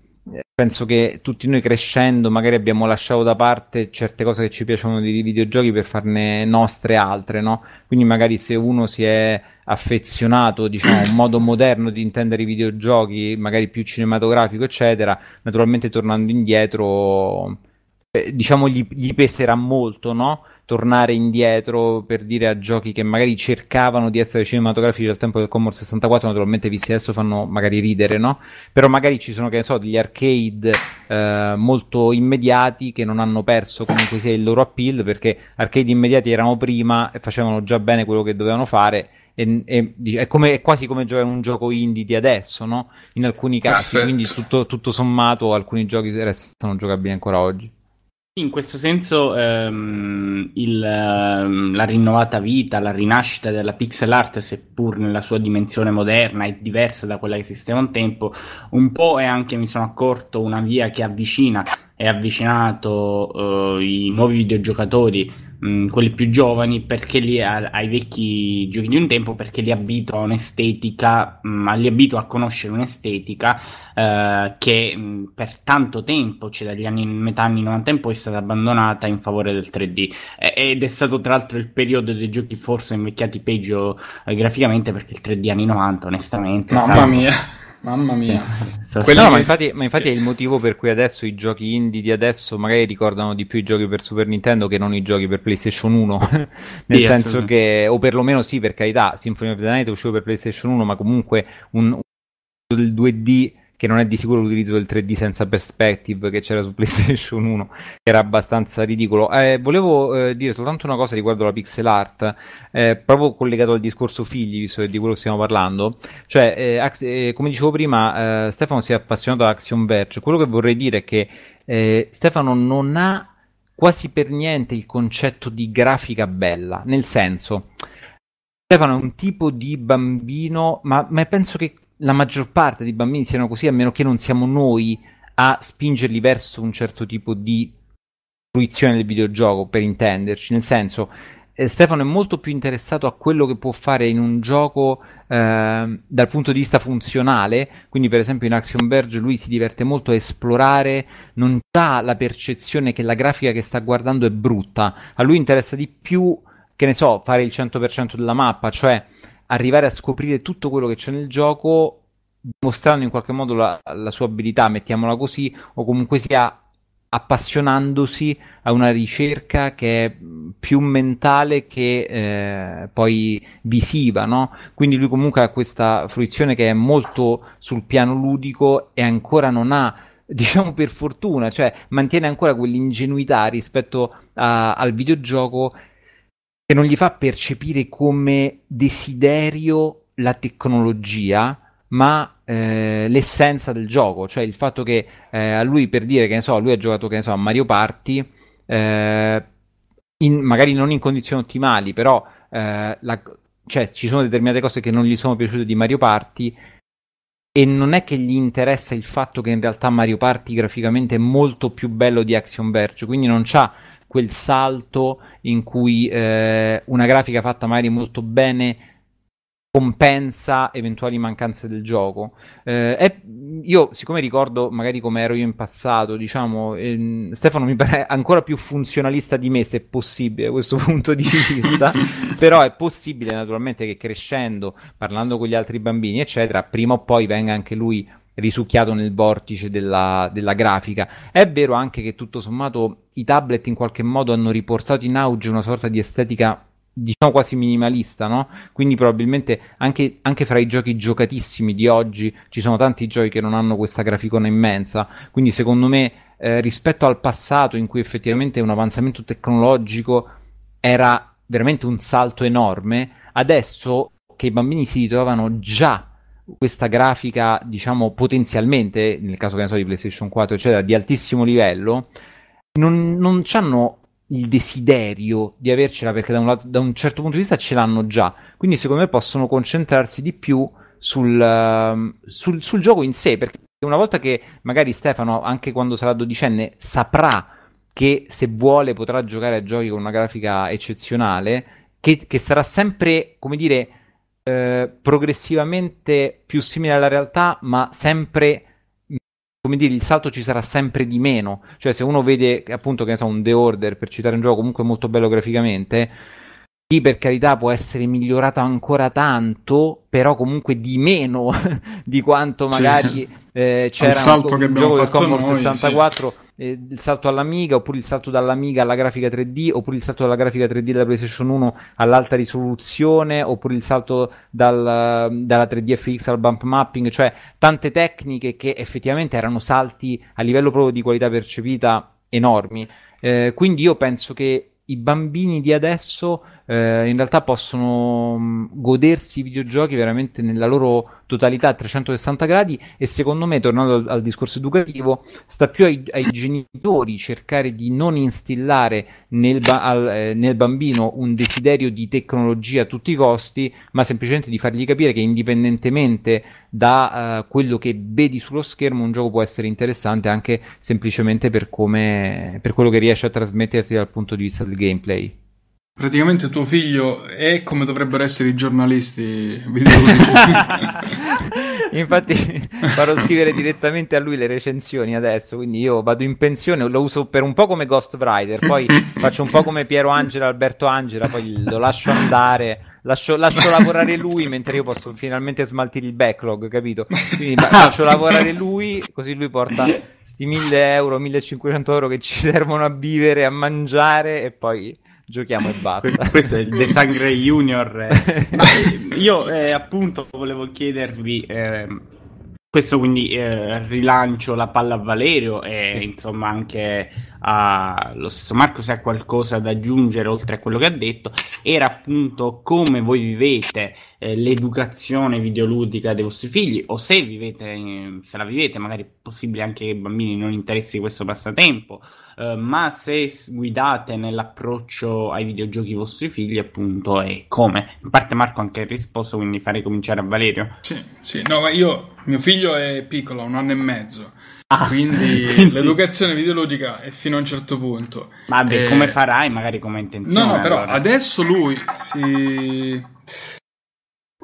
penso che tutti noi crescendo magari abbiamo lasciato da parte certe cose che ci piacciono dei videogiochi per farne nostre altre, no? Quindi magari se uno si è affezionato, diciamo, a un modo moderno di intendere i videogiochi, magari più cinematografico, eccetera, naturalmente tornando indietro, eh, diciamo, gli, gli peserà molto, no? Tornare indietro per dire a giochi che magari cercavano di essere cinematografici al tempo del Commodore 64, naturalmente visti adesso fanno magari ridere, no? Però magari ci sono, che ne so, degli arcade eh, molto immediati che non hanno perso comunque sia il loro appeal perché arcade immediati erano prima e facevano già bene quello che dovevano fare. E, e, è, come, è, quasi come giocare un gioco indie di adesso, no? In alcuni casi, Perfetto. quindi tutto, tutto sommato alcuni giochi restano giocabili ancora oggi. In questo senso ehm, il, ehm, la rinnovata vita, la rinascita della pixel art, seppur nella sua dimensione moderna e diversa da quella che esisteva un tempo, un po' è anche, mi sono accorto, una via che avvicina e avvicinato eh, i nuovi videogiocatori mh, mm, quelli più giovani perché li a, ai vecchi giochi di un tempo perché li abitua a un'estetica mh, mm, li abitua a conoscere un'estetica eh, che mh, mm, per tanto tempo cioè dagli anni metà anni 90 in poi è stata abbandonata in favore del 3D eh, ed è stato tra l'altro il periodo dei giochi forse invecchiati peggio eh, graficamente perché il 3D anni 90 onestamente mamma sai, mia Mamma mia. no, ma infatti, ma infatti, è il motivo per cui adesso i giochi indie di adesso magari ricordano di più i giochi per Super Nintendo che non i giochi per PlayStation 1. Nel sì, senso che, o perlomeno sì, per carità, Symphony of the Night è uscito per PlayStation 1, ma comunque un, un del 2D che non è di sicuro l'utilizzo del 3D senza perspective che c'era su PlayStation 1, che era abbastanza ridicolo. Eh, volevo eh, dire soltanto una cosa riguardo la pixel art, eh, proprio collegato al discorso figli, visto di quello che stiamo parlando. Cioè, eh, eh, come dicevo prima, eh, Stefano si è appassionato ad Action Verge. Quello che vorrei dire è che Stefano non ha quasi per niente il concetto di grafica bella, nel senso... Stefano è un tipo di bambino, ma, ma penso che la maggior parte dei bambini siano così, a meno che non siamo noi a spingerli verso un certo tipo di fruizione del videogioco, per intenderci. Nel senso, eh, Stefano è molto più interessato a quello che può fare in un gioco eh, dal punto di vista funzionale, quindi per esempio in Action Verge lui si diverte molto a esplorare, non ha la percezione che la grafica che sta guardando è brutta, a lui interessa di più, che ne so, fare il 100% della mappa, cioè arrivare a scoprire tutto quello che c'è nel gioco dimostrando in qualche modo la, la sua abilità, mettiamola così, o comunque sia appassionandosi a una ricerca che è più mentale che eh, poi visiva, no? Quindi lui comunque ha questa fruizione che è molto sul piano ludico e ancora non ha, diciamo per fortuna, cioè mantiene ancora quell'ingenuità rispetto a, al videogioco che non gli fa percepire come desiderio la tecnologia, ma eh, l'essenza del gioco, cioè il fatto che eh, a lui per dire che ne so, lui ha giocato che ne so, a Mario Party, eh, in, magari non in condizioni ottimali, però eh, la, cioè, ci sono determinate cose che non gli sono piaciute di Mario Party e non è che gli interessa il fatto che in realtà Mario Party graficamente è molto più bello di Action Verge, quindi non c'ha quel salto in cui eh, una grafica fatta magari molto bene compensa eventuali mancanze del gioco. Eh, è, io, siccome ricordo magari come ero io in passato, diciamo, ehm, Stefano mi pare ancora più funzionalista di me, se è possibile, da questo punto di vista, però è possibile naturalmente che crescendo, parlando con gli altri bambini, eccetera, prima o poi venga anche lui risucchiato nel vortice della, della, grafica. È vero anche che tutto sommato i tablet in qualche modo hanno riportato in auge una sorta di estetica diciamo quasi minimalista, no? Quindi probabilmente anche, anche, fra i giochi giocatissimi di oggi ci sono tanti giochi che non hanno questa graficona immensa. Quindi secondo me eh, rispetto al passato in cui effettivamente un avanzamento tecnologico era veramente un salto enorme, adesso che i bambini si ritrovano già questa grafica, diciamo potenzialmente, nel caso che ne so di PlayStation 4, eccetera, di altissimo livello, non, non hanno il desiderio di avercela perché da un, lato, da un, certo punto di vista ce l'hanno già. Quindi secondo me possono concentrarsi di più sul, uh, sul, sul gioco in sé. Perché una volta che magari Stefano, anche quando sarà dodicenne, saprà che se vuole potrà giocare a giochi con una grafica eccezionale, che, che sarà sempre, come dire, eh, progressivamente più simile alla realtà, ma sempre come dire, il salto ci sarà sempre di meno. Cioè, se uno vede appunto che ne so, un The Order, per citare un gioco comunque molto bello graficamente, sì, per carità, può essere migliorato ancora tanto, però comunque di meno di quanto magari sì. eh, c'era il salto un, che un gioco del Commodore 64. Sì eh, il salto all'Amiga, oppure il salto dall'Amiga alla grafica 3D, oppure il salto dalla grafica 3D della PlayStation 1 all'alta risoluzione, oppure il salto dal, dalla 3D FX al bump mapping, cioè tante tecniche che effettivamente erano salti a livello proprio di qualità percepita enormi. Eh, quindi io penso che i bambini di adesso eh, in realtà possono mh, godersi i videogiochi veramente nella loro totalità a 360 gradi e secondo me, tornando al, al discorso educativo, sta più ai, ai, genitori cercare di non instillare nel, ba- al, eh, nel, bambino un desiderio di tecnologia a tutti i costi, ma semplicemente di fargli capire che indipendentemente da uh, quello che vedi sullo schermo, un gioco può essere interessante anche semplicemente per, come, per quello che riesce a trasmetterti dal punto di vista del gameplay. Praticamente tuo figlio è come dovrebbero essere i giornalisti. Infatti farò scrivere direttamente a lui le recensioni adesso, quindi io vado in pensione, lo uso per un po' come Ghostwriter, poi faccio un po' come Piero Angela, Alberto Angela, poi lo lascio andare, lascio, lascio lavorare lui mentre io posso finalmente smaltire il backlog, capito? Quindi faccio lavorare lui, così lui porta sti 1000 euro, 1500 euro che ci servono a vivere, a mangiare e poi giochiamo e basta. Questo è il De Sangre Junior. Eh. Ma io eh, appunto volevo chiedervi, eh, questo quindi eh, rilancio la palla a Valerio e insomma anche allo stesso Marco se ha qualcosa da aggiungere oltre a quello che ha detto, era appunto come voi vivete eh, l'educazione videoludica dei vostri figli o se vivete, se la vivete magari è possibile anche che i bambini non interessi questo passatempo eh, ma se guidate nell'approccio ai videogiochi i vostri figli, appunto, e come? In parte Marco anche ha risposto, quindi farei cominciare a Valerio. Sì, sì, no, ma io, mio figlio è piccolo, un anno e mezzo. Ah, quindi, quindi, l'educazione videoludica è, fino a un certo punto. Vabbè, Eh, come farai, magari come intenzione. No, no, però allora. adesso lui si,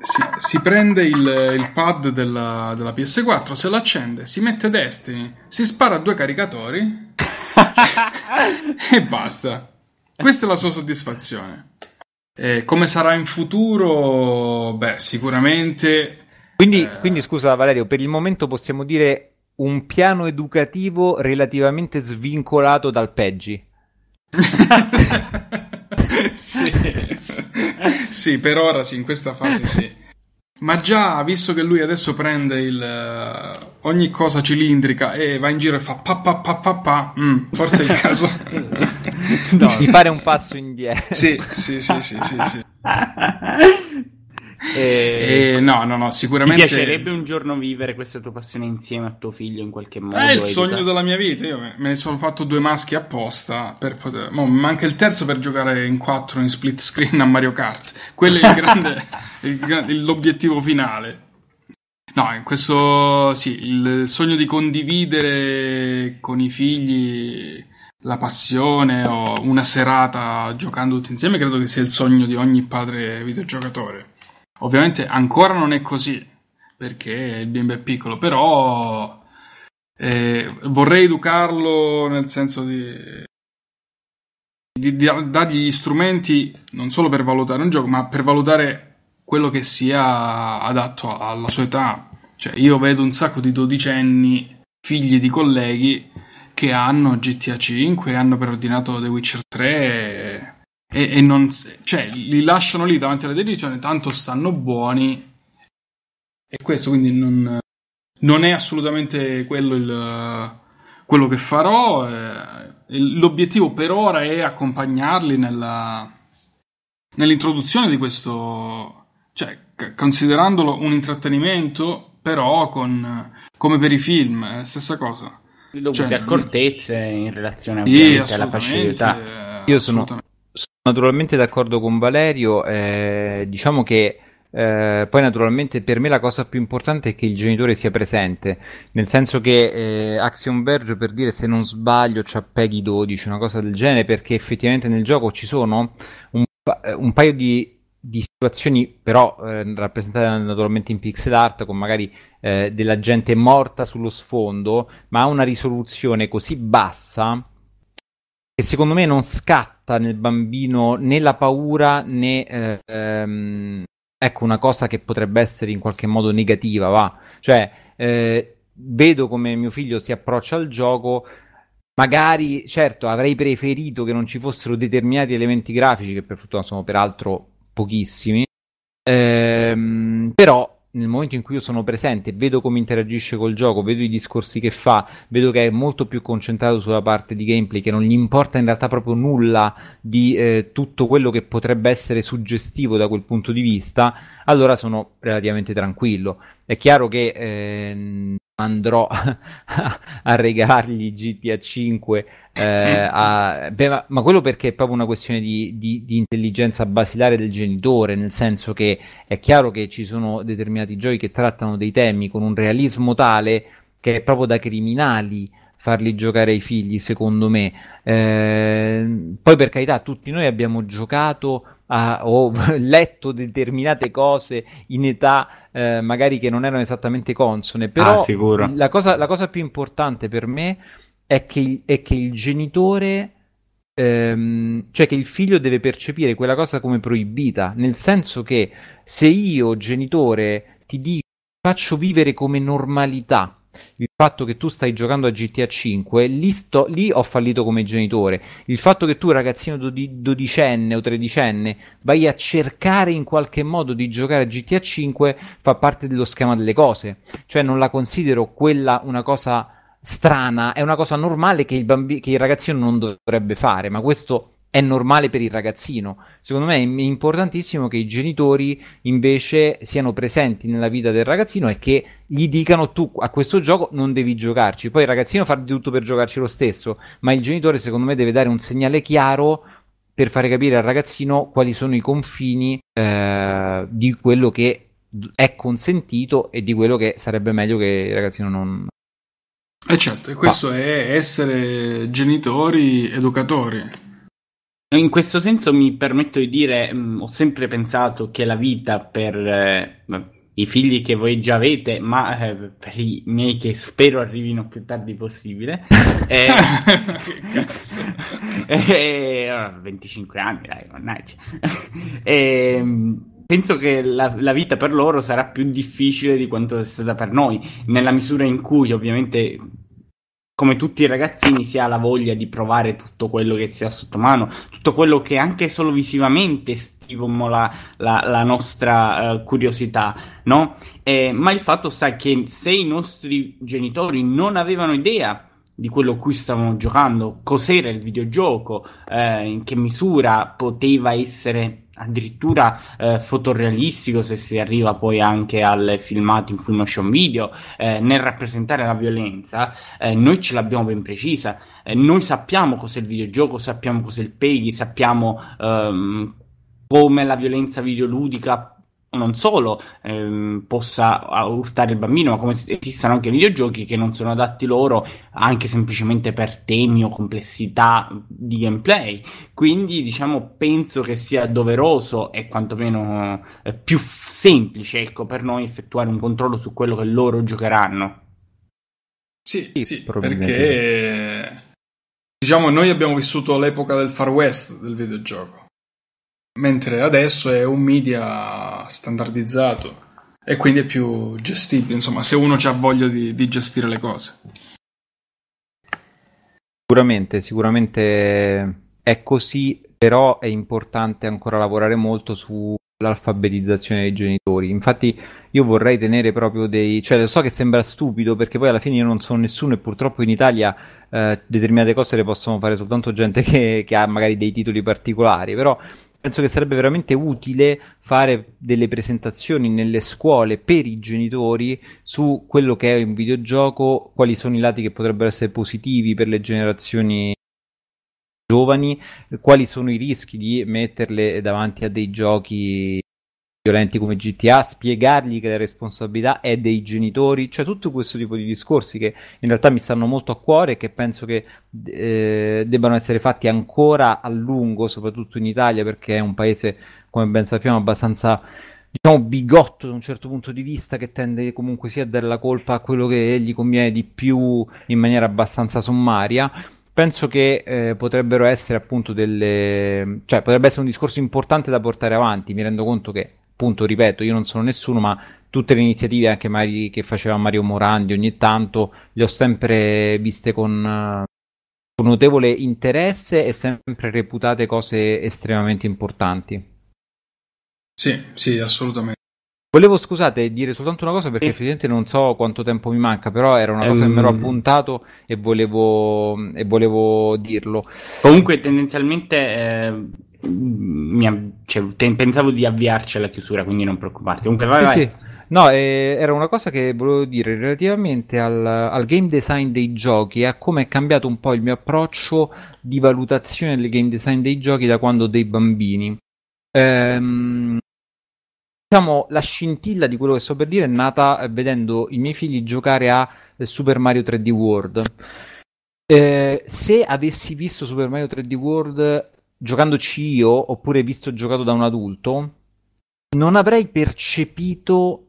si, si prende il, il pad della, della PS4, se l'accende, si mette Destiny, si spara due caricatori e basta. Questa è la sua soddisfazione. Eh, come sarà in futuro? Beh, sicuramente. Quindi, Eh. quindi, scusa Valerio, per il momento possiamo dire un piano educativo relativamente svincolato dal Peggi. sì. sì, per ora sì, in questa fase sì. Ma già, visto che lui adesso prende il, eh, ogni cosa cilindrica e va in giro e fa pa pa pa pa pa, mm, forse è il caso. Di fare un passo indietro. sì, sì, sì, sì, sì, sì. E... E no, no, no, Ti sicuramente... piacerebbe un giorno vivere questa tua passione insieme a tuo figlio in qualche modo? È il Educa- sogno della mia vita. Io me ne sono fatto due maschi apposta per poter. Mo, manca il terzo per giocare in quattro in split screen a Mario Kart. Quello è il grande, il l'obiettivo finale. No, in questo sì, il sogno di condividere con i figli la passione o una serata giocando tutti insieme credo che sia il sogno di ogni padre videogiocatore. Ovviamente ancora non è così perché il bimbo è piccolo, però eh, vorrei educarlo nel senso di, di, di dargli gli strumenti non solo per valutare un gioco, ma per valutare quello che sia adatto alla sua età. Cioè, io vedo un sacco di dodicenni, figli di colleghi, che hanno GTA 5, hanno preordinato The Witcher 3 e, e non, cioè, li lasciano lì davanti alla televisione, tanto stanno buoni. E questo quindi non, non è assolutamente quello il, quello che farò. eh, L'obiettivo per ora è accompagnarli nella, nell'introduzione di questo, cioè considerandolo un intrattenimento, però con, come per i film, la stessa cosa. Dovuti Cioè, accortezze in relazione Sì, alla facilità. eh, Io sono- assolutamente. Sono naturalmente d'accordo con Valerio, eh, diciamo che eh, poi naturalmente per me la cosa più importante è che il genitore sia presente, nel senso che eh, Axiom Verge per dire se non sbaglio c'ha Peggy 12, una cosa del genere, perché effettivamente nel gioco ci sono un, eh, un paio di, di situazioni però eh, rappresentate naturalmente in pixel art con magari eh, della gente morta sullo sfondo, ma ha una risoluzione così bassa che secondo me non scatta nel bambino né la paura né eh, ehm, ecco una cosa che potrebbe essere in qualche modo negativa, va. Cioè, eh, vedo come mio figlio si approccia al gioco. Magari, certo, avrei preferito che non ci fossero determinati elementi grafici, che per fortuna sono peraltro pochissimi. Ehm, però nel momento in cui io sono presente, vedo come interagisce col gioco, vedo i discorsi che fa, vedo che è molto più concentrato sulla parte di gameplay, che non gli importa in realtà proprio nulla di eh, tutto quello che potrebbe essere suggestivo da quel punto di vista, allora sono relativamente tranquillo. È chiaro che eh, andrò a regalargli GTA 5 eh, a- beh, ma, ma quello perché è proprio una questione di, di- di intelligenza basilare del genitore, nel senso che è chiaro che ci sono determinati giochi che trattano dei temi con un realismo tale che è proprio da criminali farli giocare ai figli, secondo me. Eh, poi per carità, tutti noi abbiamo giocato a- o letto determinate cose in età eh, magari che non erano esattamente consone, però Ah, la cosa, la cosa più importante per me è che il, è che il genitore, ehm, cioè che il figlio deve percepire quella cosa come proibita, nel senso che se io, genitore, ti dico, faccio vivere come normalità il fatto che tu stai giocando a GTA 5, lì, sto- lì ho fallito come genitore. Il fatto che tu, ragazzino dodi- dodicenne o tredicenne, vai a cercare in qualche modo di giocare a GTA 5 fa parte dello schema delle cose. Cioè non la considero quella una cosa strana, è una cosa normale che il, bambi- che il ragazzino non dovrebbe fare, ma questo è normale per il ragazzino. Secondo me è importantissimo che i genitori invece siano presenti nella vita del ragazzino e che gli dicano tu a questo gioco non devi giocarci. Poi il ragazzino fa di tutto per giocarci lo stesso, ma il genitore secondo me deve dare un segnale chiaro per fare capire al ragazzino quali sono i confini eh, di quello che è consentito e di quello che sarebbe meglio che il ragazzino non, E eh certo, e questo è essere genitori educatori. In questo senso mi permetto di dire, mh, ho sempre pensato che la vita per eh, i figli che voi già avete, ma eh, per i miei che spero arrivino più tardi possibile, eh, eh, 25 anni, dai, mannaggia. Ehm, penso che la, la, vita per loro sarà più difficile di quanto è stata per noi, nella misura in cui ovviamente come tutti i ragazzini si ha la voglia di provare tutto quello che si ha sotto mano, tutto quello che anche solo visivamente stimolo la, la, la nostra uh, curiosità, no? Eh, ma il fatto sta che se i nostri genitori non avevano idea di quello a cui stavano giocando, cos'era il videogioco, eh, in che misura poteva essere addirittura eh, fotorealistico se si arriva poi anche al filmato in full motion video eh, nel rappresentare la violenza eh, noi ce l'abbiamo ben precisa. Eh, noi sappiamo cos'è il videogioco sappiamo cos'è il PEGI sappiamo ehm, come la violenza videoludica non solo ehm, possa urtare il bambino, ma come esistano anche videogiochi che non sono adatti loro anche semplicemente per temi o complessità di gameplay. Quindi, diciamo, penso che sia doveroso e quantomeno eh, più semplice, ecco, per noi effettuare un controllo su quello che loro giocheranno. Sì, sì, perché diciamo noi abbiamo vissuto l'epoca del Far West del videogioco mentre adesso è un media standardizzato e quindi è più gestibile, insomma, se uno ha voglia di, di gestire le cose. Sicuramente, sicuramente è così, però è importante ancora lavorare molto sull'alfabetizzazione dei genitori. Infatti io vorrei tenere proprio dei... cioè so che sembra stupido perché poi alla fine io non sono nessuno e purtroppo in Italia eh, determinate cose le possono fare soltanto gente che, che ha magari dei titoli particolari, però penso che sarebbe veramente utile fare delle presentazioni nelle scuole per i genitori su quello che è un videogioco, quali sono i lati che potrebbero essere positivi per le generazioni giovani, quali sono i rischi di metterle davanti a dei giochi violenti come GTA, spiegargli che la responsabilità è dei genitori, cioè tutto questo tipo di discorsi che in realtà mi stanno molto a cuore e che penso che eh, debbano essere fatti ancora a lungo, soprattutto in Italia, perché è un paese, come ben sappiamo, abbastanza diciamo bigotto da un certo punto di vista che tende comunque sia a dare la colpa a quello che gli conviene di più in maniera abbastanza sommaria. Penso che eh, potrebbero essere appunto delle cioè potrebbe essere un discorso importante da portare avanti. Mi rendo conto che appunto, ripeto, io non sono nessuno, ma tutte le iniziative anche magari che faceva Mario Morandi ogni tanto le ho sempre viste con, con notevole interesse e sempre reputate cose estremamente importanti. Sì, sì, assolutamente. Volevo, scusate, dire soltanto una cosa perché effettivamente non so quanto tempo mi manca, però era una cosa um... che mi ero ehm. appuntato e volevo, e volevo dirlo. Comunque, tendenzialmente, eh, mi, cioè, te, pensavo di avviarci alla chiusura, quindi non preoccuparti. Comunque, vai, sì, vai. Sì. No, eh, era una cosa che volevo dire relativamente al, al, game design dei giochi e a come è cambiato un po' il mio approccio di valutazione del game design dei giochi da quando dei bambini. Ehm, diciamo, la scintilla di quello che sto per dire è nata eh, vedendo i miei figli giocare a eh, Super Mario 3D World. Eh, se avessi visto Super Mario 3D World giocandoci io, oppure visto giocato da un adulto, non avrei percepito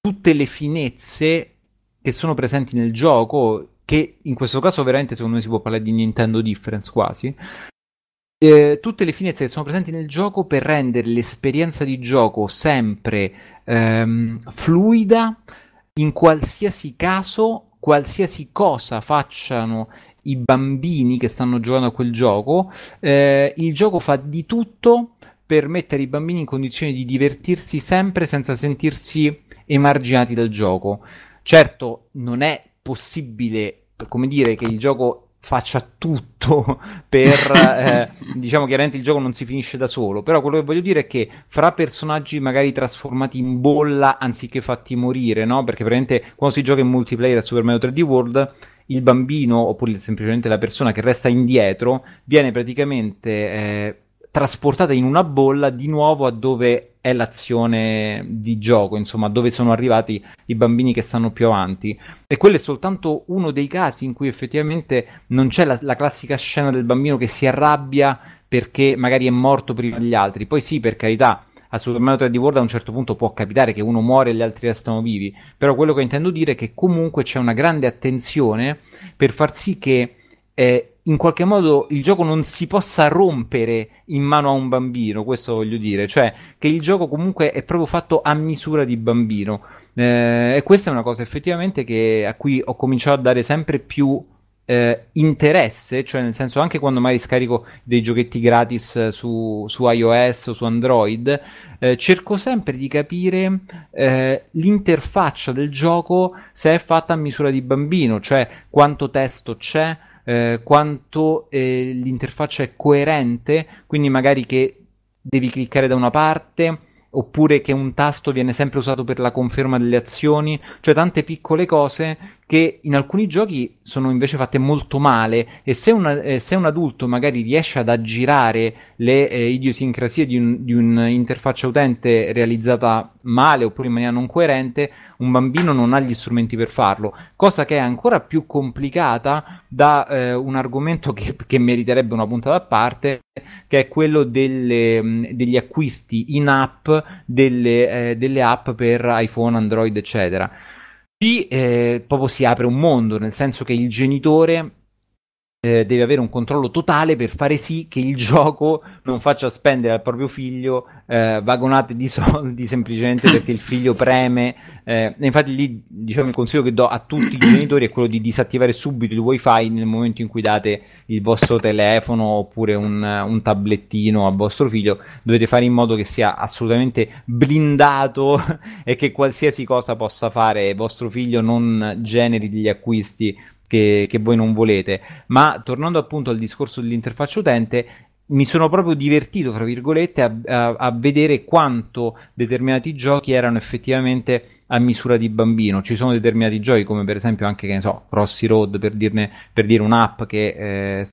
tutte le finezze che sono presenti nel gioco, che in questo caso veramente secondo me si può parlare di Nintendo Difference quasi. Eh, tutte le finezze che sono presenti nel gioco per rendere l'esperienza di gioco sempre ehm, fluida in qualsiasi caso, qualsiasi cosa facciano i bambini che stanno giocando a quel gioco, eh, il gioco fa di tutto per mettere i bambini in condizione di divertirsi sempre senza sentirsi emarginati dal gioco. Certo, non è possibile, come dire, che il gioco faccia tutto per eh, diciamo chiaramente il gioco non si finisce da solo però quello che voglio dire è che fra personaggi magari trasformati in bolla anziché fatti morire no perché praticamente quando si gioca in multiplayer a Super Mario 3D World il bambino oppure semplicemente la persona che resta indietro viene praticamente eh, trasportata in una bolla di nuovo a dove è l'azione di gioco, insomma, dove sono arrivati i bambini che stanno più avanti. E quello è soltanto uno dei casi in cui effettivamente non c'è la, la classica scena del bambino che si arrabbia perché magari è morto prima degli altri. Poi sì, per carità, a Super Mario 3D World a un certo punto può capitare che uno muore e gli altri restano vivi, però quello che intendo dire è che comunque c'è una grande attenzione per far sì che eh, in qualche modo il gioco non si possa rompere in mano a un bambino, questo voglio dire, cioè che il gioco comunque è proprio fatto a misura di bambino. Eh, e questa è una cosa effettivamente che, a cui ho cominciato a dare sempre più eh, interesse, cioè nel senso anche quando mai scarico dei giochetti gratis su, su iOS o su Android, eh, cerco sempre di capire eh, l'interfaccia del gioco se è fatta a misura di bambino, cioè quanto testo c'è, eh, quanto eh, l'interfaccia è coerente, quindi magari che devi cliccare da una parte oppure che un tasto viene sempre usato per la conferma delle azioni, cioè tante piccole cose che in alcuni giochi sono invece fatte molto male e se, una, eh, se un adulto magari riesce ad aggirare le eh, idiosincrasie di, un, di, un'interfaccia utente realizzata male oppure in maniera non coerente, un bambino non ha gli strumenti per farlo, cosa che è ancora più complicata da eh, un argomento che, che, meriterebbe una puntata a parte, che è quello delle, degli acquisti in app delle, eh, delle app per iPhone, Android, eccetera Qui eh, proprio si apre un mondo, nel senso che il genitore eh, deve avere un controllo totale per fare sì che il gioco non faccia spendere al proprio figlio eh, vagonate di soldi semplicemente perché il figlio preme. Eh, infatti, lì diciamo il consiglio che do a tutti i genitori è quello di disattivare subito il wifi nel momento in cui date il vostro telefono oppure un, un tablettino a vostro figlio. Dovete fare in modo che sia assolutamente blindato e che qualsiasi cosa possa fare vostro figlio non generi degli acquisti che, che voi non volete. Ma tornando appunto al discorso dell'interfaccia utente, mi sono proprio divertito, fra virgolette, a, a, a, vedere quanto determinati giochi erano effettivamente a misura di bambino. Ci sono determinati giochi, come per esempio anche, che ne so, Crossy Road, per, dirne, per dire un'app che eh,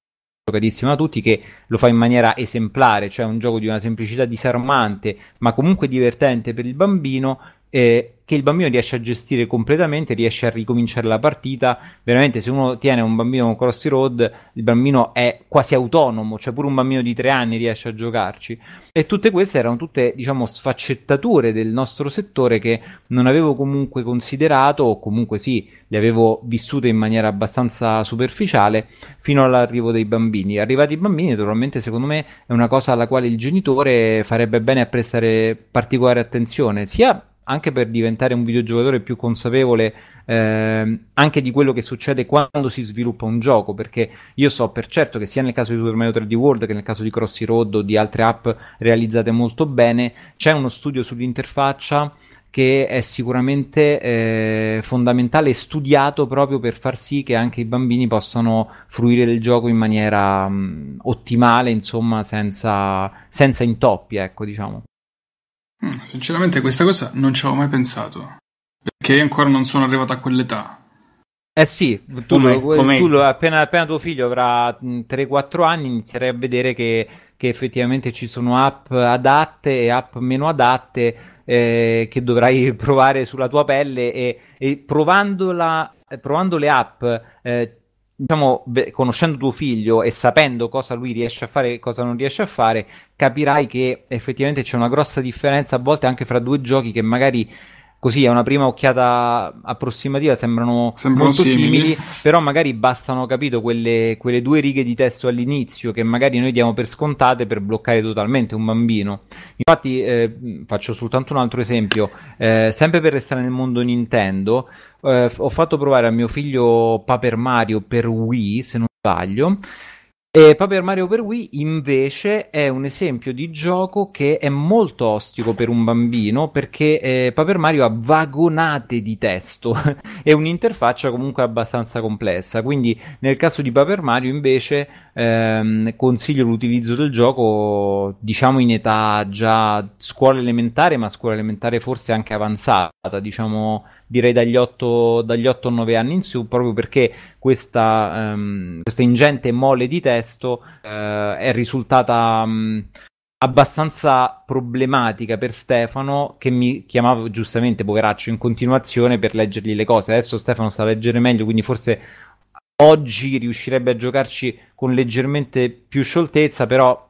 giocatissima da tutti, che lo fa in maniera esemplare, cioè un gioco di una semplicità disarmante, ma comunque divertente per il bambino, eh, che il bambino riesce a gestire completamente, riesce a ricominciare la partita. Veramente, se uno tiene un bambino con Crossy Road, il bambino è quasi autonomo, cioè pure un bambino di tre anni riesce a giocarci. E tutte queste erano tutte, diciamo, sfaccettature del nostro settore che non avevo comunque considerato, o comunque sì, le avevo vissute in maniera abbastanza superficiale fino all'arrivo dei bambini. Arrivati i bambini, naturalmente, secondo me è una cosa alla quale il genitore farebbe bene a prestare particolare attenzione, sia anche per diventare un videogiocatore più consapevole eh, anche di quello che succede quando si sviluppa un gioco, perché io so per certo che sia nel caso di Super Mario 3D World che nel caso di Crossy Road o di altre app realizzate molto bene, c'è uno studio sull'interfaccia che è sicuramente eh, fondamentale e studiato proprio per far sì che anche i bambini possano fruire del gioco in maniera mh, ottimale, insomma, senza, senza intoppi, ecco, diciamo. Mm, sinceramente questa cosa non ci avevo mai pensato. Perché io ancora non sono arrivato a quell'età. Eh sì, tu, come, lo, come... tu lo, appena, appena, tuo figlio avrà 3-4 anni inizierai a vedere che, che, effettivamente ci sono app adatte e app meno adatte eh, che dovrai provare sulla tua pelle e, e provandola, provando le app eh, diciamo, conoscendo tuo figlio e sapendo cosa lui riesce a fare e cosa non riesce a fare, capirai che effettivamente c'è una grossa differenza a volte anche fra due giochi che magari così a una prima occhiata approssimativa sembrano, sembrano molto simili. simili. però magari bastano, capito, quelle, quelle, due righe di testo all'inizio che magari noi diamo per scontate per bloccare totalmente un bambino. Infatti, eh, faccio soltanto un altro esempio, eh, sempre per restare nel mondo Nintendo, eh, ho fatto provare a mio figlio Paper Mario per Wii, se non sbaglio. E Paper Mario per Wii invece è un esempio di gioco che è molto ostico per un bambino perché eh, Paper Mario ha vagonate di testo e un'interfaccia comunque abbastanza complessa. Quindi nel caso di Paper Mario invece ehm, consiglio l'utilizzo del gioco diciamo in età già scuola elementare, ma scuola elementare forse anche avanzata, diciamo direi dagli 8, dagli 8 9 anni in su, proprio perché questa, um, questa ingente mole di testo uh, è risultata um, abbastanza problematica per Stefano che mi chiamava giustamente poveraccio in continuazione per leggergli le cose. Adesso Stefano sta a leggere meglio, quindi forse oggi riuscirebbe a giocarci con leggermente più scioltezza, però,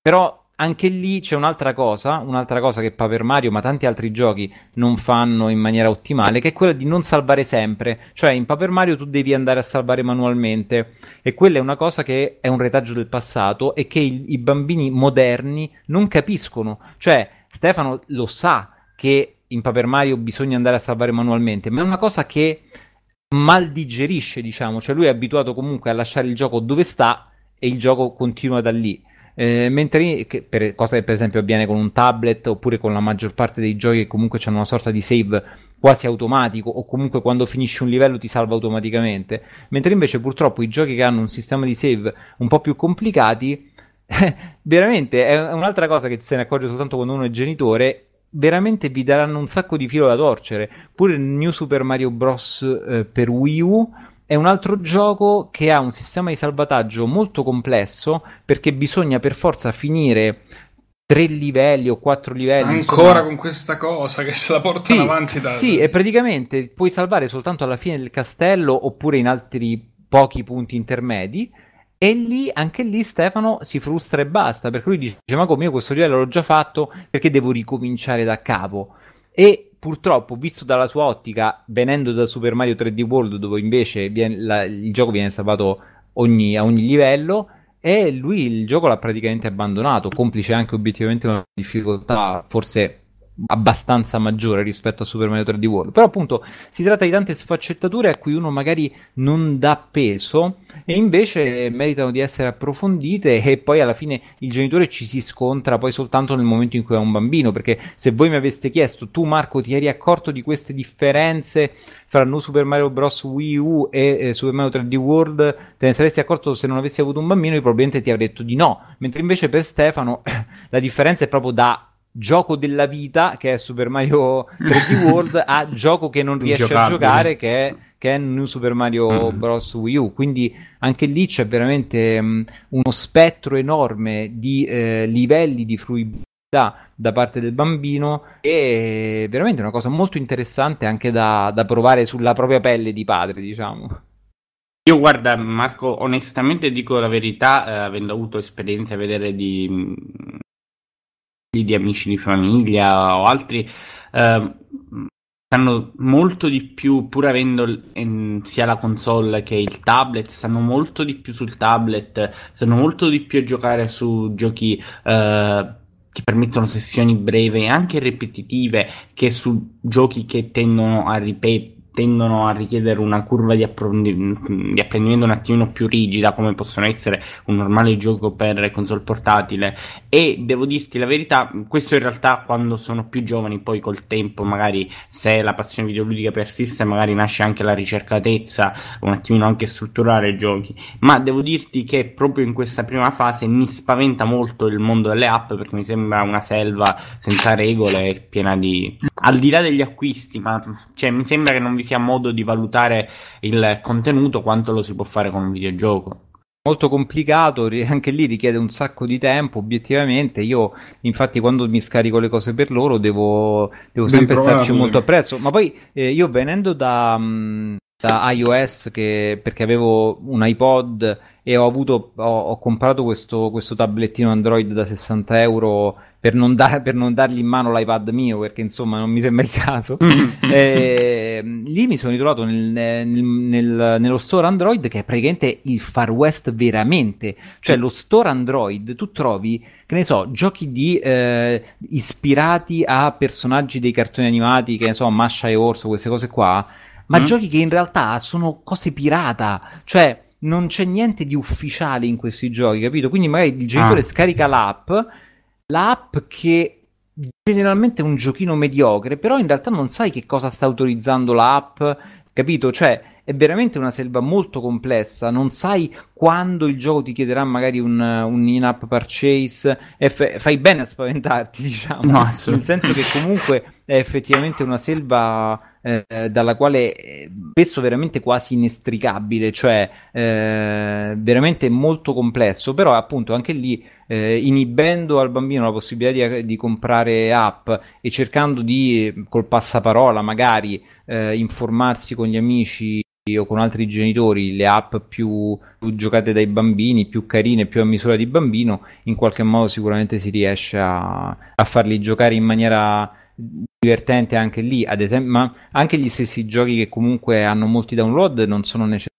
però anche lì c'è un'altra cosa, un'altra cosa che Paper Mario, ma tanti altri giochi non fanno in maniera ottimale, che è quella di non salvare sempre. Cioè, in Paper Mario tu devi andare a salvare manualmente. E quella è una cosa che è un retaggio del passato e che i, i bambini moderni non capiscono. Cioè, Stefano lo sa che in Paper Mario bisogna andare a salvare manualmente, ma è una cosa che mal digerisce, diciamo. Cioè, lui è abituato comunque a lasciare il gioco dove sta e il gioco continua da lì. Eh, mentre per, cosa che per esempio avviene con un tablet oppure con la maggior parte dei giochi che comunque hanno una sorta di save quasi automatico o comunque quando finisci un livello ti salva automaticamente mentre invece purtroppo i giochi che hanno un sistema di save un po' più complicati veramente è un'altra cosa che se ne accorge soltanto quando uno è genitore veramente vi daranno un sacco di filo da torcere pure il New Super Mario Bros. Eh, per Wii U è un altro gioco che ha un sistema di salvataggio molto complesso perché bisogna per forza finire tre livelli o quattro livelli. Ancora insomma. con questa cosa che se la portano sì, avanti da... Sì, e praticamente puoi salvare soltanto alla fine del castello oppure in altri pochi punti intermedi. E lì, anche lì, Stefano si frustra e basta perché lui dice: Ma come io questo livello l'ho già fatto, perché devo ricominciare da capo? E purtroppo, visto dalla sua ottica, venendo da Super Mario 3D World, dove invece viene, la, il gioco viene salvato ogni, a ogni livello, e lui il gioco l'ha praticamente abbandonato, complice anche obiettivamente una difficoltà forse abbastanza maggiore rispetto a Super Mario 3D World. Però appunto si tratta di tante sfaccettature a cui uno magari non dà peso e invece meritano di essere approfondite e poi alla fine il genitore ci si scontra poi soltanto nel momento in cui è un bambino, perché se voi mi aveste chiesto tu Marco ti eri accorto di queste differenze fra New Super Mario Bros. Wii U e eh, Super Mario 3D World, te ne saresti accorto se non avessi avuto un bambino? Io probabilmente ti avrei detto di no, mentre invece per Stefano la differenza è proprio da gioco della vita che è Super Mario 3D World a gioco che non riesce a giocare che è, che è New Super Mario mm. Bros. Wii U quindi anche lì c'è veramente um, uno spettro enorme di eh, livelli di fruibilità da parte del bambino e veramente una cosa molto interessante anche da, da provare sulla propria pelle di padre diciamo io guarda Marco, onestamente dico la verità, eh, avendo avuto esperienze a vedere di di amici di famiglia o altri eh, sanno molto di più, pur avendo eh, sia la console che il tablet, sanno molto di più sul tablet, sanno molto di più a giocare su giochi eh, che permettono sessioni brevi e anche ripetitive che su giochi che tendono a ripetere tendono a richiedere una curva di, approfondi- di, apprendimento un attimino più rigida come possono essere un normale gioco per console portatile. E devo dirti la verità questo in realtà quando sono più giovani poi col tempo magari se la passione videoludica persiste magari nasce anche la ricercatezza un attimino anche strutturare i giochi. Ma devo dirti che proprio in questa prima fase mi spaventa molto il mondo delle app perché mi sembra una selva senza regole piena di al di là degli acquisti ma cioè mi sembra che non vi sia modo di valutare il contenuto quanto lo si può fare con un videogioco molto complicato, anche lì richiede un sacco di tempo, obiettivamente. Io, infatti, quando mi scarico le cose per loro, devo, devo sempre starci molto apprezzo. Ma poi eh, io venendo da, mm, da iOS, che, perché avevo un iPod e ho, avuto, ho, ho comprato questo, questo tablettino Android da 60 euro per non, da- per non, dargli in mano l'iPad mio, perché insomma non mi sembra il caso. e, ehm, lì mi sono ritrovato nel, nel, nel, nello store Android che è praticamente il Far West veramente. Cioè, lo store Android tu trovi, che ne so, giochi di, eh, ispirati a personaggi dei cartoni animati, che ne so, Masha e Orso, queste cose qua, ma mm. giochi che in realtà sono cose pirata. Cioè, non c'è niente di ufficiale in questi giochi, capito? Quindi magari il genitore ah. scarica l'app, l'app che generalmente è un giochino mediocre, però in realtà non sai che cosa sta autorizzando l'app, capito? Cioè, è veramente una selva molto complessa, non sai quando il gioco ti chiederà magari un, un in-app purchase f- fai bene a spaventarti, diciamo, no, nel senso che comunque è effettivamente una selva eh, dalla quale eh, spesso veramente quasi inestricabile, cioè eh, veramente molto complesso, però appunto anche lì eh, inibendo al bambino la possibilità di, di, comprare app e cercando di col passaparola magari eh, informarsi con gli amici o con altri genitori le app più, più, giocate dai bambini, più carine, più a misura di bambino, in qualche modo sicuramente si riesce a, a farli giocare in maniera divertente anche lì, ad esempio, ma anche gli stessi giochi che comunque hanno molti download non sono necessariamente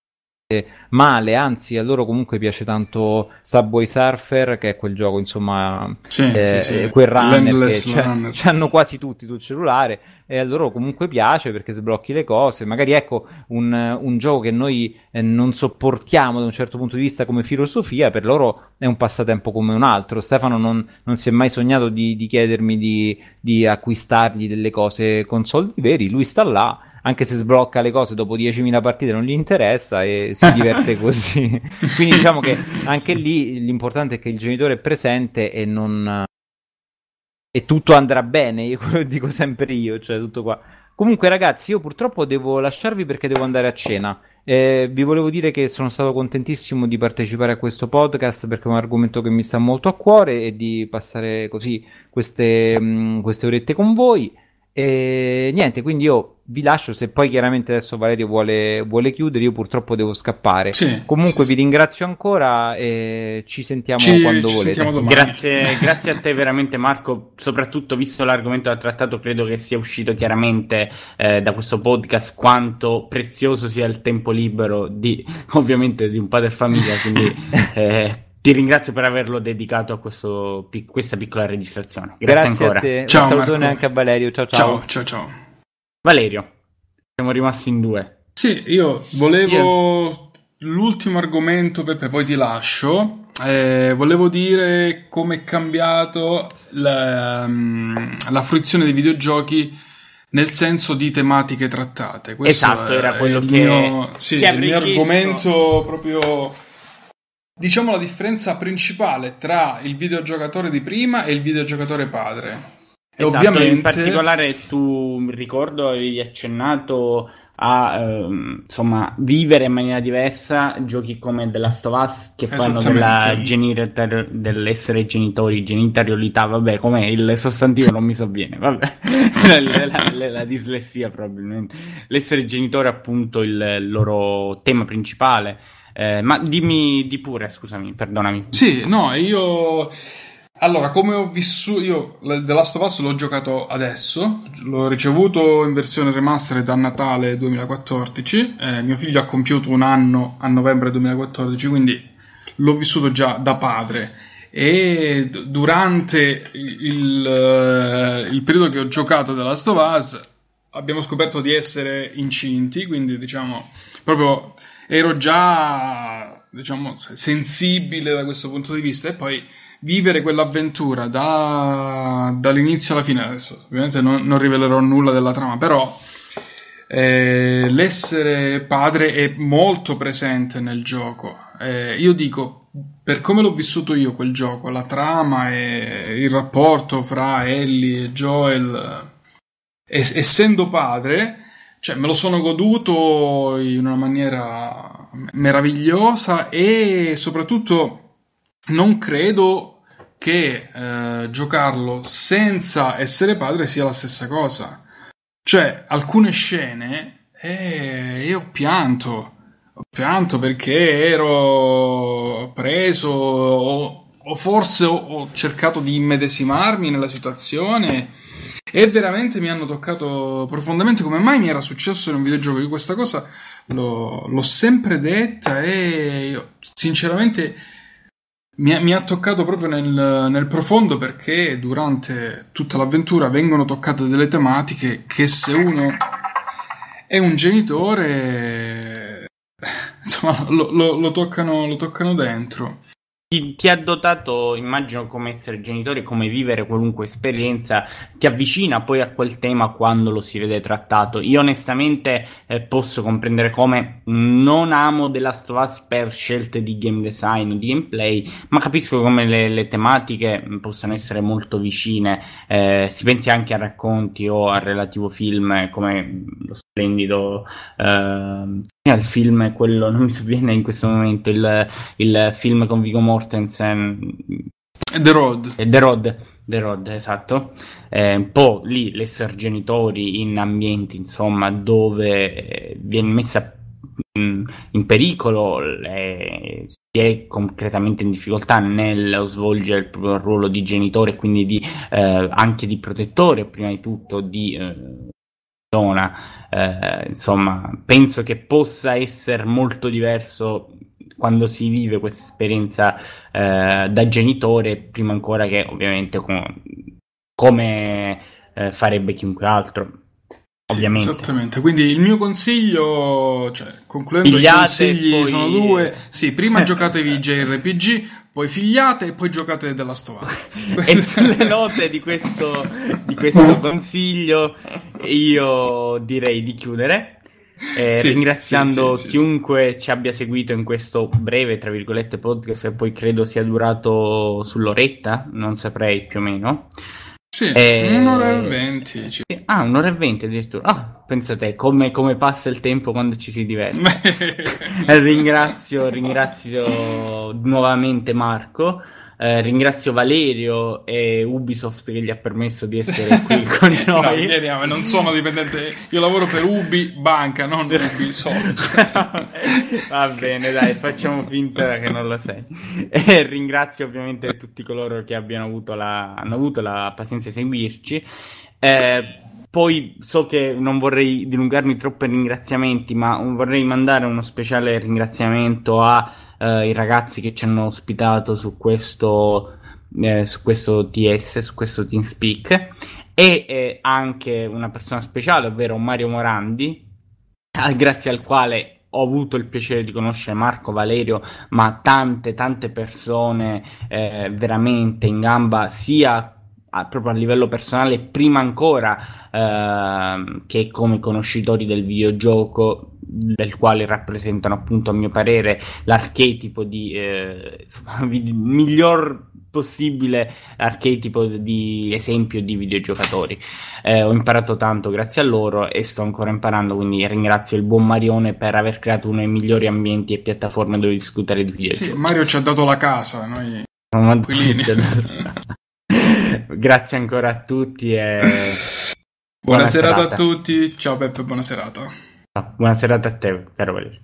male, anzi a loro comunque piace tanto Subway Surfer, che è quel gioco, insomma, sì, eh, sì, sì. quel runner che ci hanno quasi tutti sul cellulare e a loro comunque piace perché sblocchi le cose. Magari ecco un, un gioco che noi eh, non sopportiamo da un certo punto di vista come filosofia, per loro è un passatempo come un altro. Stefano non, non si è mai sognato di, di chiedermi di, di acquistargli delle cose con soldi veri, lui sta là anche se sblocca le cose dopo 10.000 partite non gli interessa e si diverte così. Quindi diciamo che anche lì l'importante è che il genitore è presente e non, e tutto andrà bene, io quello dico sempre io, cioè tutto qua. Comunque ragazzi, io purtroppo devo lasciarvi perché devo andare a cena. Eh, vi volevo dire che sono stato contentissimo di partecipare a questo podcast perché è un argomento che mi sta molto a cuore e di passare così queste, mh, mm, queste orette con voi. E niente, quindi io vi lascio. Se poi chiaramente adesso Valerio vuole, vuole chiudere, io purtroppo devo scappare. Sì, Comunque sì, vi ringrazio ancora e ci sentiamo Ci- quando ci volete. sentiamo domani. Grazie, grazie a te veramente Marco, soprattutto visto l'argomento del trattato credo che sia uscito chiaramente eh, da questo podcast quanto prezioso sia il tempo libero di ovviamente di un padre famiglia, quindi eh, ti ringrazio per averlo dedicato a questo, questa piccola registrazione. Grazie, Grazie ancora. a te. Ciao, un salutone Marco. anche a Valerio. Ciao ciao. Ciao, ciao, ciao. Valerio, siamo rimasti in due. Sì, io volevo l'ultimo argomento, Peppe, poi ti lascio. Eh, volevo dire come è cambiato la, mm, la fruizione dei videogiochi nel senso di tematiche trattate. Questo Esatto, era quello che- mio, sì, il mio argomento proprio. Diciamo la differenza principale tra il videogiocatore di prima e il videogiocatore padre. Esatto, ovviamente in particolare tu ricordo avevi accennato a ehm, insomma vivere in maniera diversa giochi come The Last of Us che fanno della genitor- dell'essere genitori, genitariolità, vabbè, com'è il sostantivo non mi sovviene, vabbè, la, la- la- la dislessia probabilmente. L'essere genitore appunto il loro tema principale. Eh, ma dimmi di pure, scusami, perdonami. Sì, no, io. Allora, come ho vissuto. Io The Last of Us l'ho giocato adesso. L'ho ricevuto in versione remastered a Natale 2014. eh, mio figlio ha compiuto un anno a novembre 2014, quindi l'ho vissuto già da padre. E durante il, eh, il periodo che ho giocato The Last of Us abbiamo scoperto di essere incinti, quindi diciamo proprio ero già diciamo sensibile da questo punto di vista e poi vivere quell'avventura da- dall'inizio alla fine. Adesso ovviamente non, non rivelerò nulla della trama però eh, l'essere padre è molto presente nel gioco. Eh, io dico per come l'ho vissuto io quel gioco la trama e il rapporto fra Ellie e Joel eh, es- essendo padre cioè me lo sono goduto in una maniera meravigliosa e soprattutto non credo che eh, giocarlo senza essere padre sia la stessa cosa. Cioè, alcune scene eh, io ho pianto. Ho pianto perché ero preso o, o forse ho, ho cercato di immedesimarmi nella situazione e veramente mi hanno toccato profondamente come mai mi era successo in un videogioco. Io questa cosa l'ho, l'ho sempre detta e io, sinceramente mi mi ha toccato proprio nel, nel profondo perché durante tutta l'avventura vengono toccate delle tematiche che se uno è un genitore insomma lo, lo- lo toccano, lo toccano dentro ti, ti, ha dotato, immagino, come essere genitore, come vivere qualunque esperienza, ti avvicina poi a quel tema quando lo si vede trattato. Io onestamente eh, posso comprendere come non amo The Last of Us per scelte di game design o di gameplay, ma capisco come le, le tematiche possano essere molto vicine. Eh, si pensi anche a racconti o al relativo film come lo splendido eh, il film quello non mi sovviene in questo momento il, il film con Vigo Mortensen The Road The Road The Road, esatto. Eh, un po' lì l'essere genitori in ambienti, insomma, dove viene messa in, in pericolo, le, si è concretamente in difficoltà nello svolgere il proprio ruolo di genitore, quindi di, eh, anche di protettore, prima di tutto di eh, persona eh, insomma, penso che possa essere molto diverso quando si vive questa esperienza eh, da genitore, prima ancora che ovviamente com- come eh, farebbe chiunque altro. Ovviamente. Sì, esattamente, quindi il mio consiglio, cioè concludendo Pigliate, i consigli poi... sono due. Sì, prima giocatevi JRPG, poi figliate e poi giocate della Stovaz. e sulle note di questo, di questo consiglio io direi di chiudere. Eh, sì, ringraziando sì, sì, chiunque ci abbia seguito in questo breve, tra virgolette, podcast che poi credo sia durato sull'oretta, non saprei più o meno. Sì, eh, un'ora e venti. Ah, un'ora e venti addirittura. Ah, pensate come, come passa il tempo quando ci si diverte. ringrazio, ringrazio nuovamente Marco. Eh, ringrazio Valerio e Ubisoft che gli ha permesso di essere qui con noi. no, non sono dipendente, io lavoro per Ubi Banca, non Ubisoft. Va bene, dai, facciamo finta che non lo sei. E ringrazio ovviamente tutti coloro che abbiano avuto la, hanno avuto la pazienza di seguirci. Eh, poi so che non vorrei dilungarmi troppo in ringraziamenti, ma vorrei mandare uno speciale ringraziamento a uh, i ragazzi che ci hanno ospitato su questo, eh, su questo TS, su questo TeamSpeak e eh, anche una persona speciale, ovvero Mario Morandi, grazie al quale ho avuto il piacere di conoscere Marco Valerio, ma tante, tante persone eh, veramente in gamba, sia a, proprio a livello personale, prima ancora eh, che come conoscitori del videogioco, del quale rappresentano appunto a mio parere l'archetipo di eh, insomma, miglior possibile archetipo di esempio di videogiocatori. Eh, ho imparato tanto grazie a loro e sto ancora imparando, quindi ringrazio il buon Marione per aver creato uno dei migliori ambienti e piattaforme dove discutere di videogiochi. Sì, Mario ci ha dato la casa, noi... Grazie ancora a tutti e buona, buona serata, serata, a tutti. Ciao Peppe, buona serata. Buona serata a te, caro Valerio.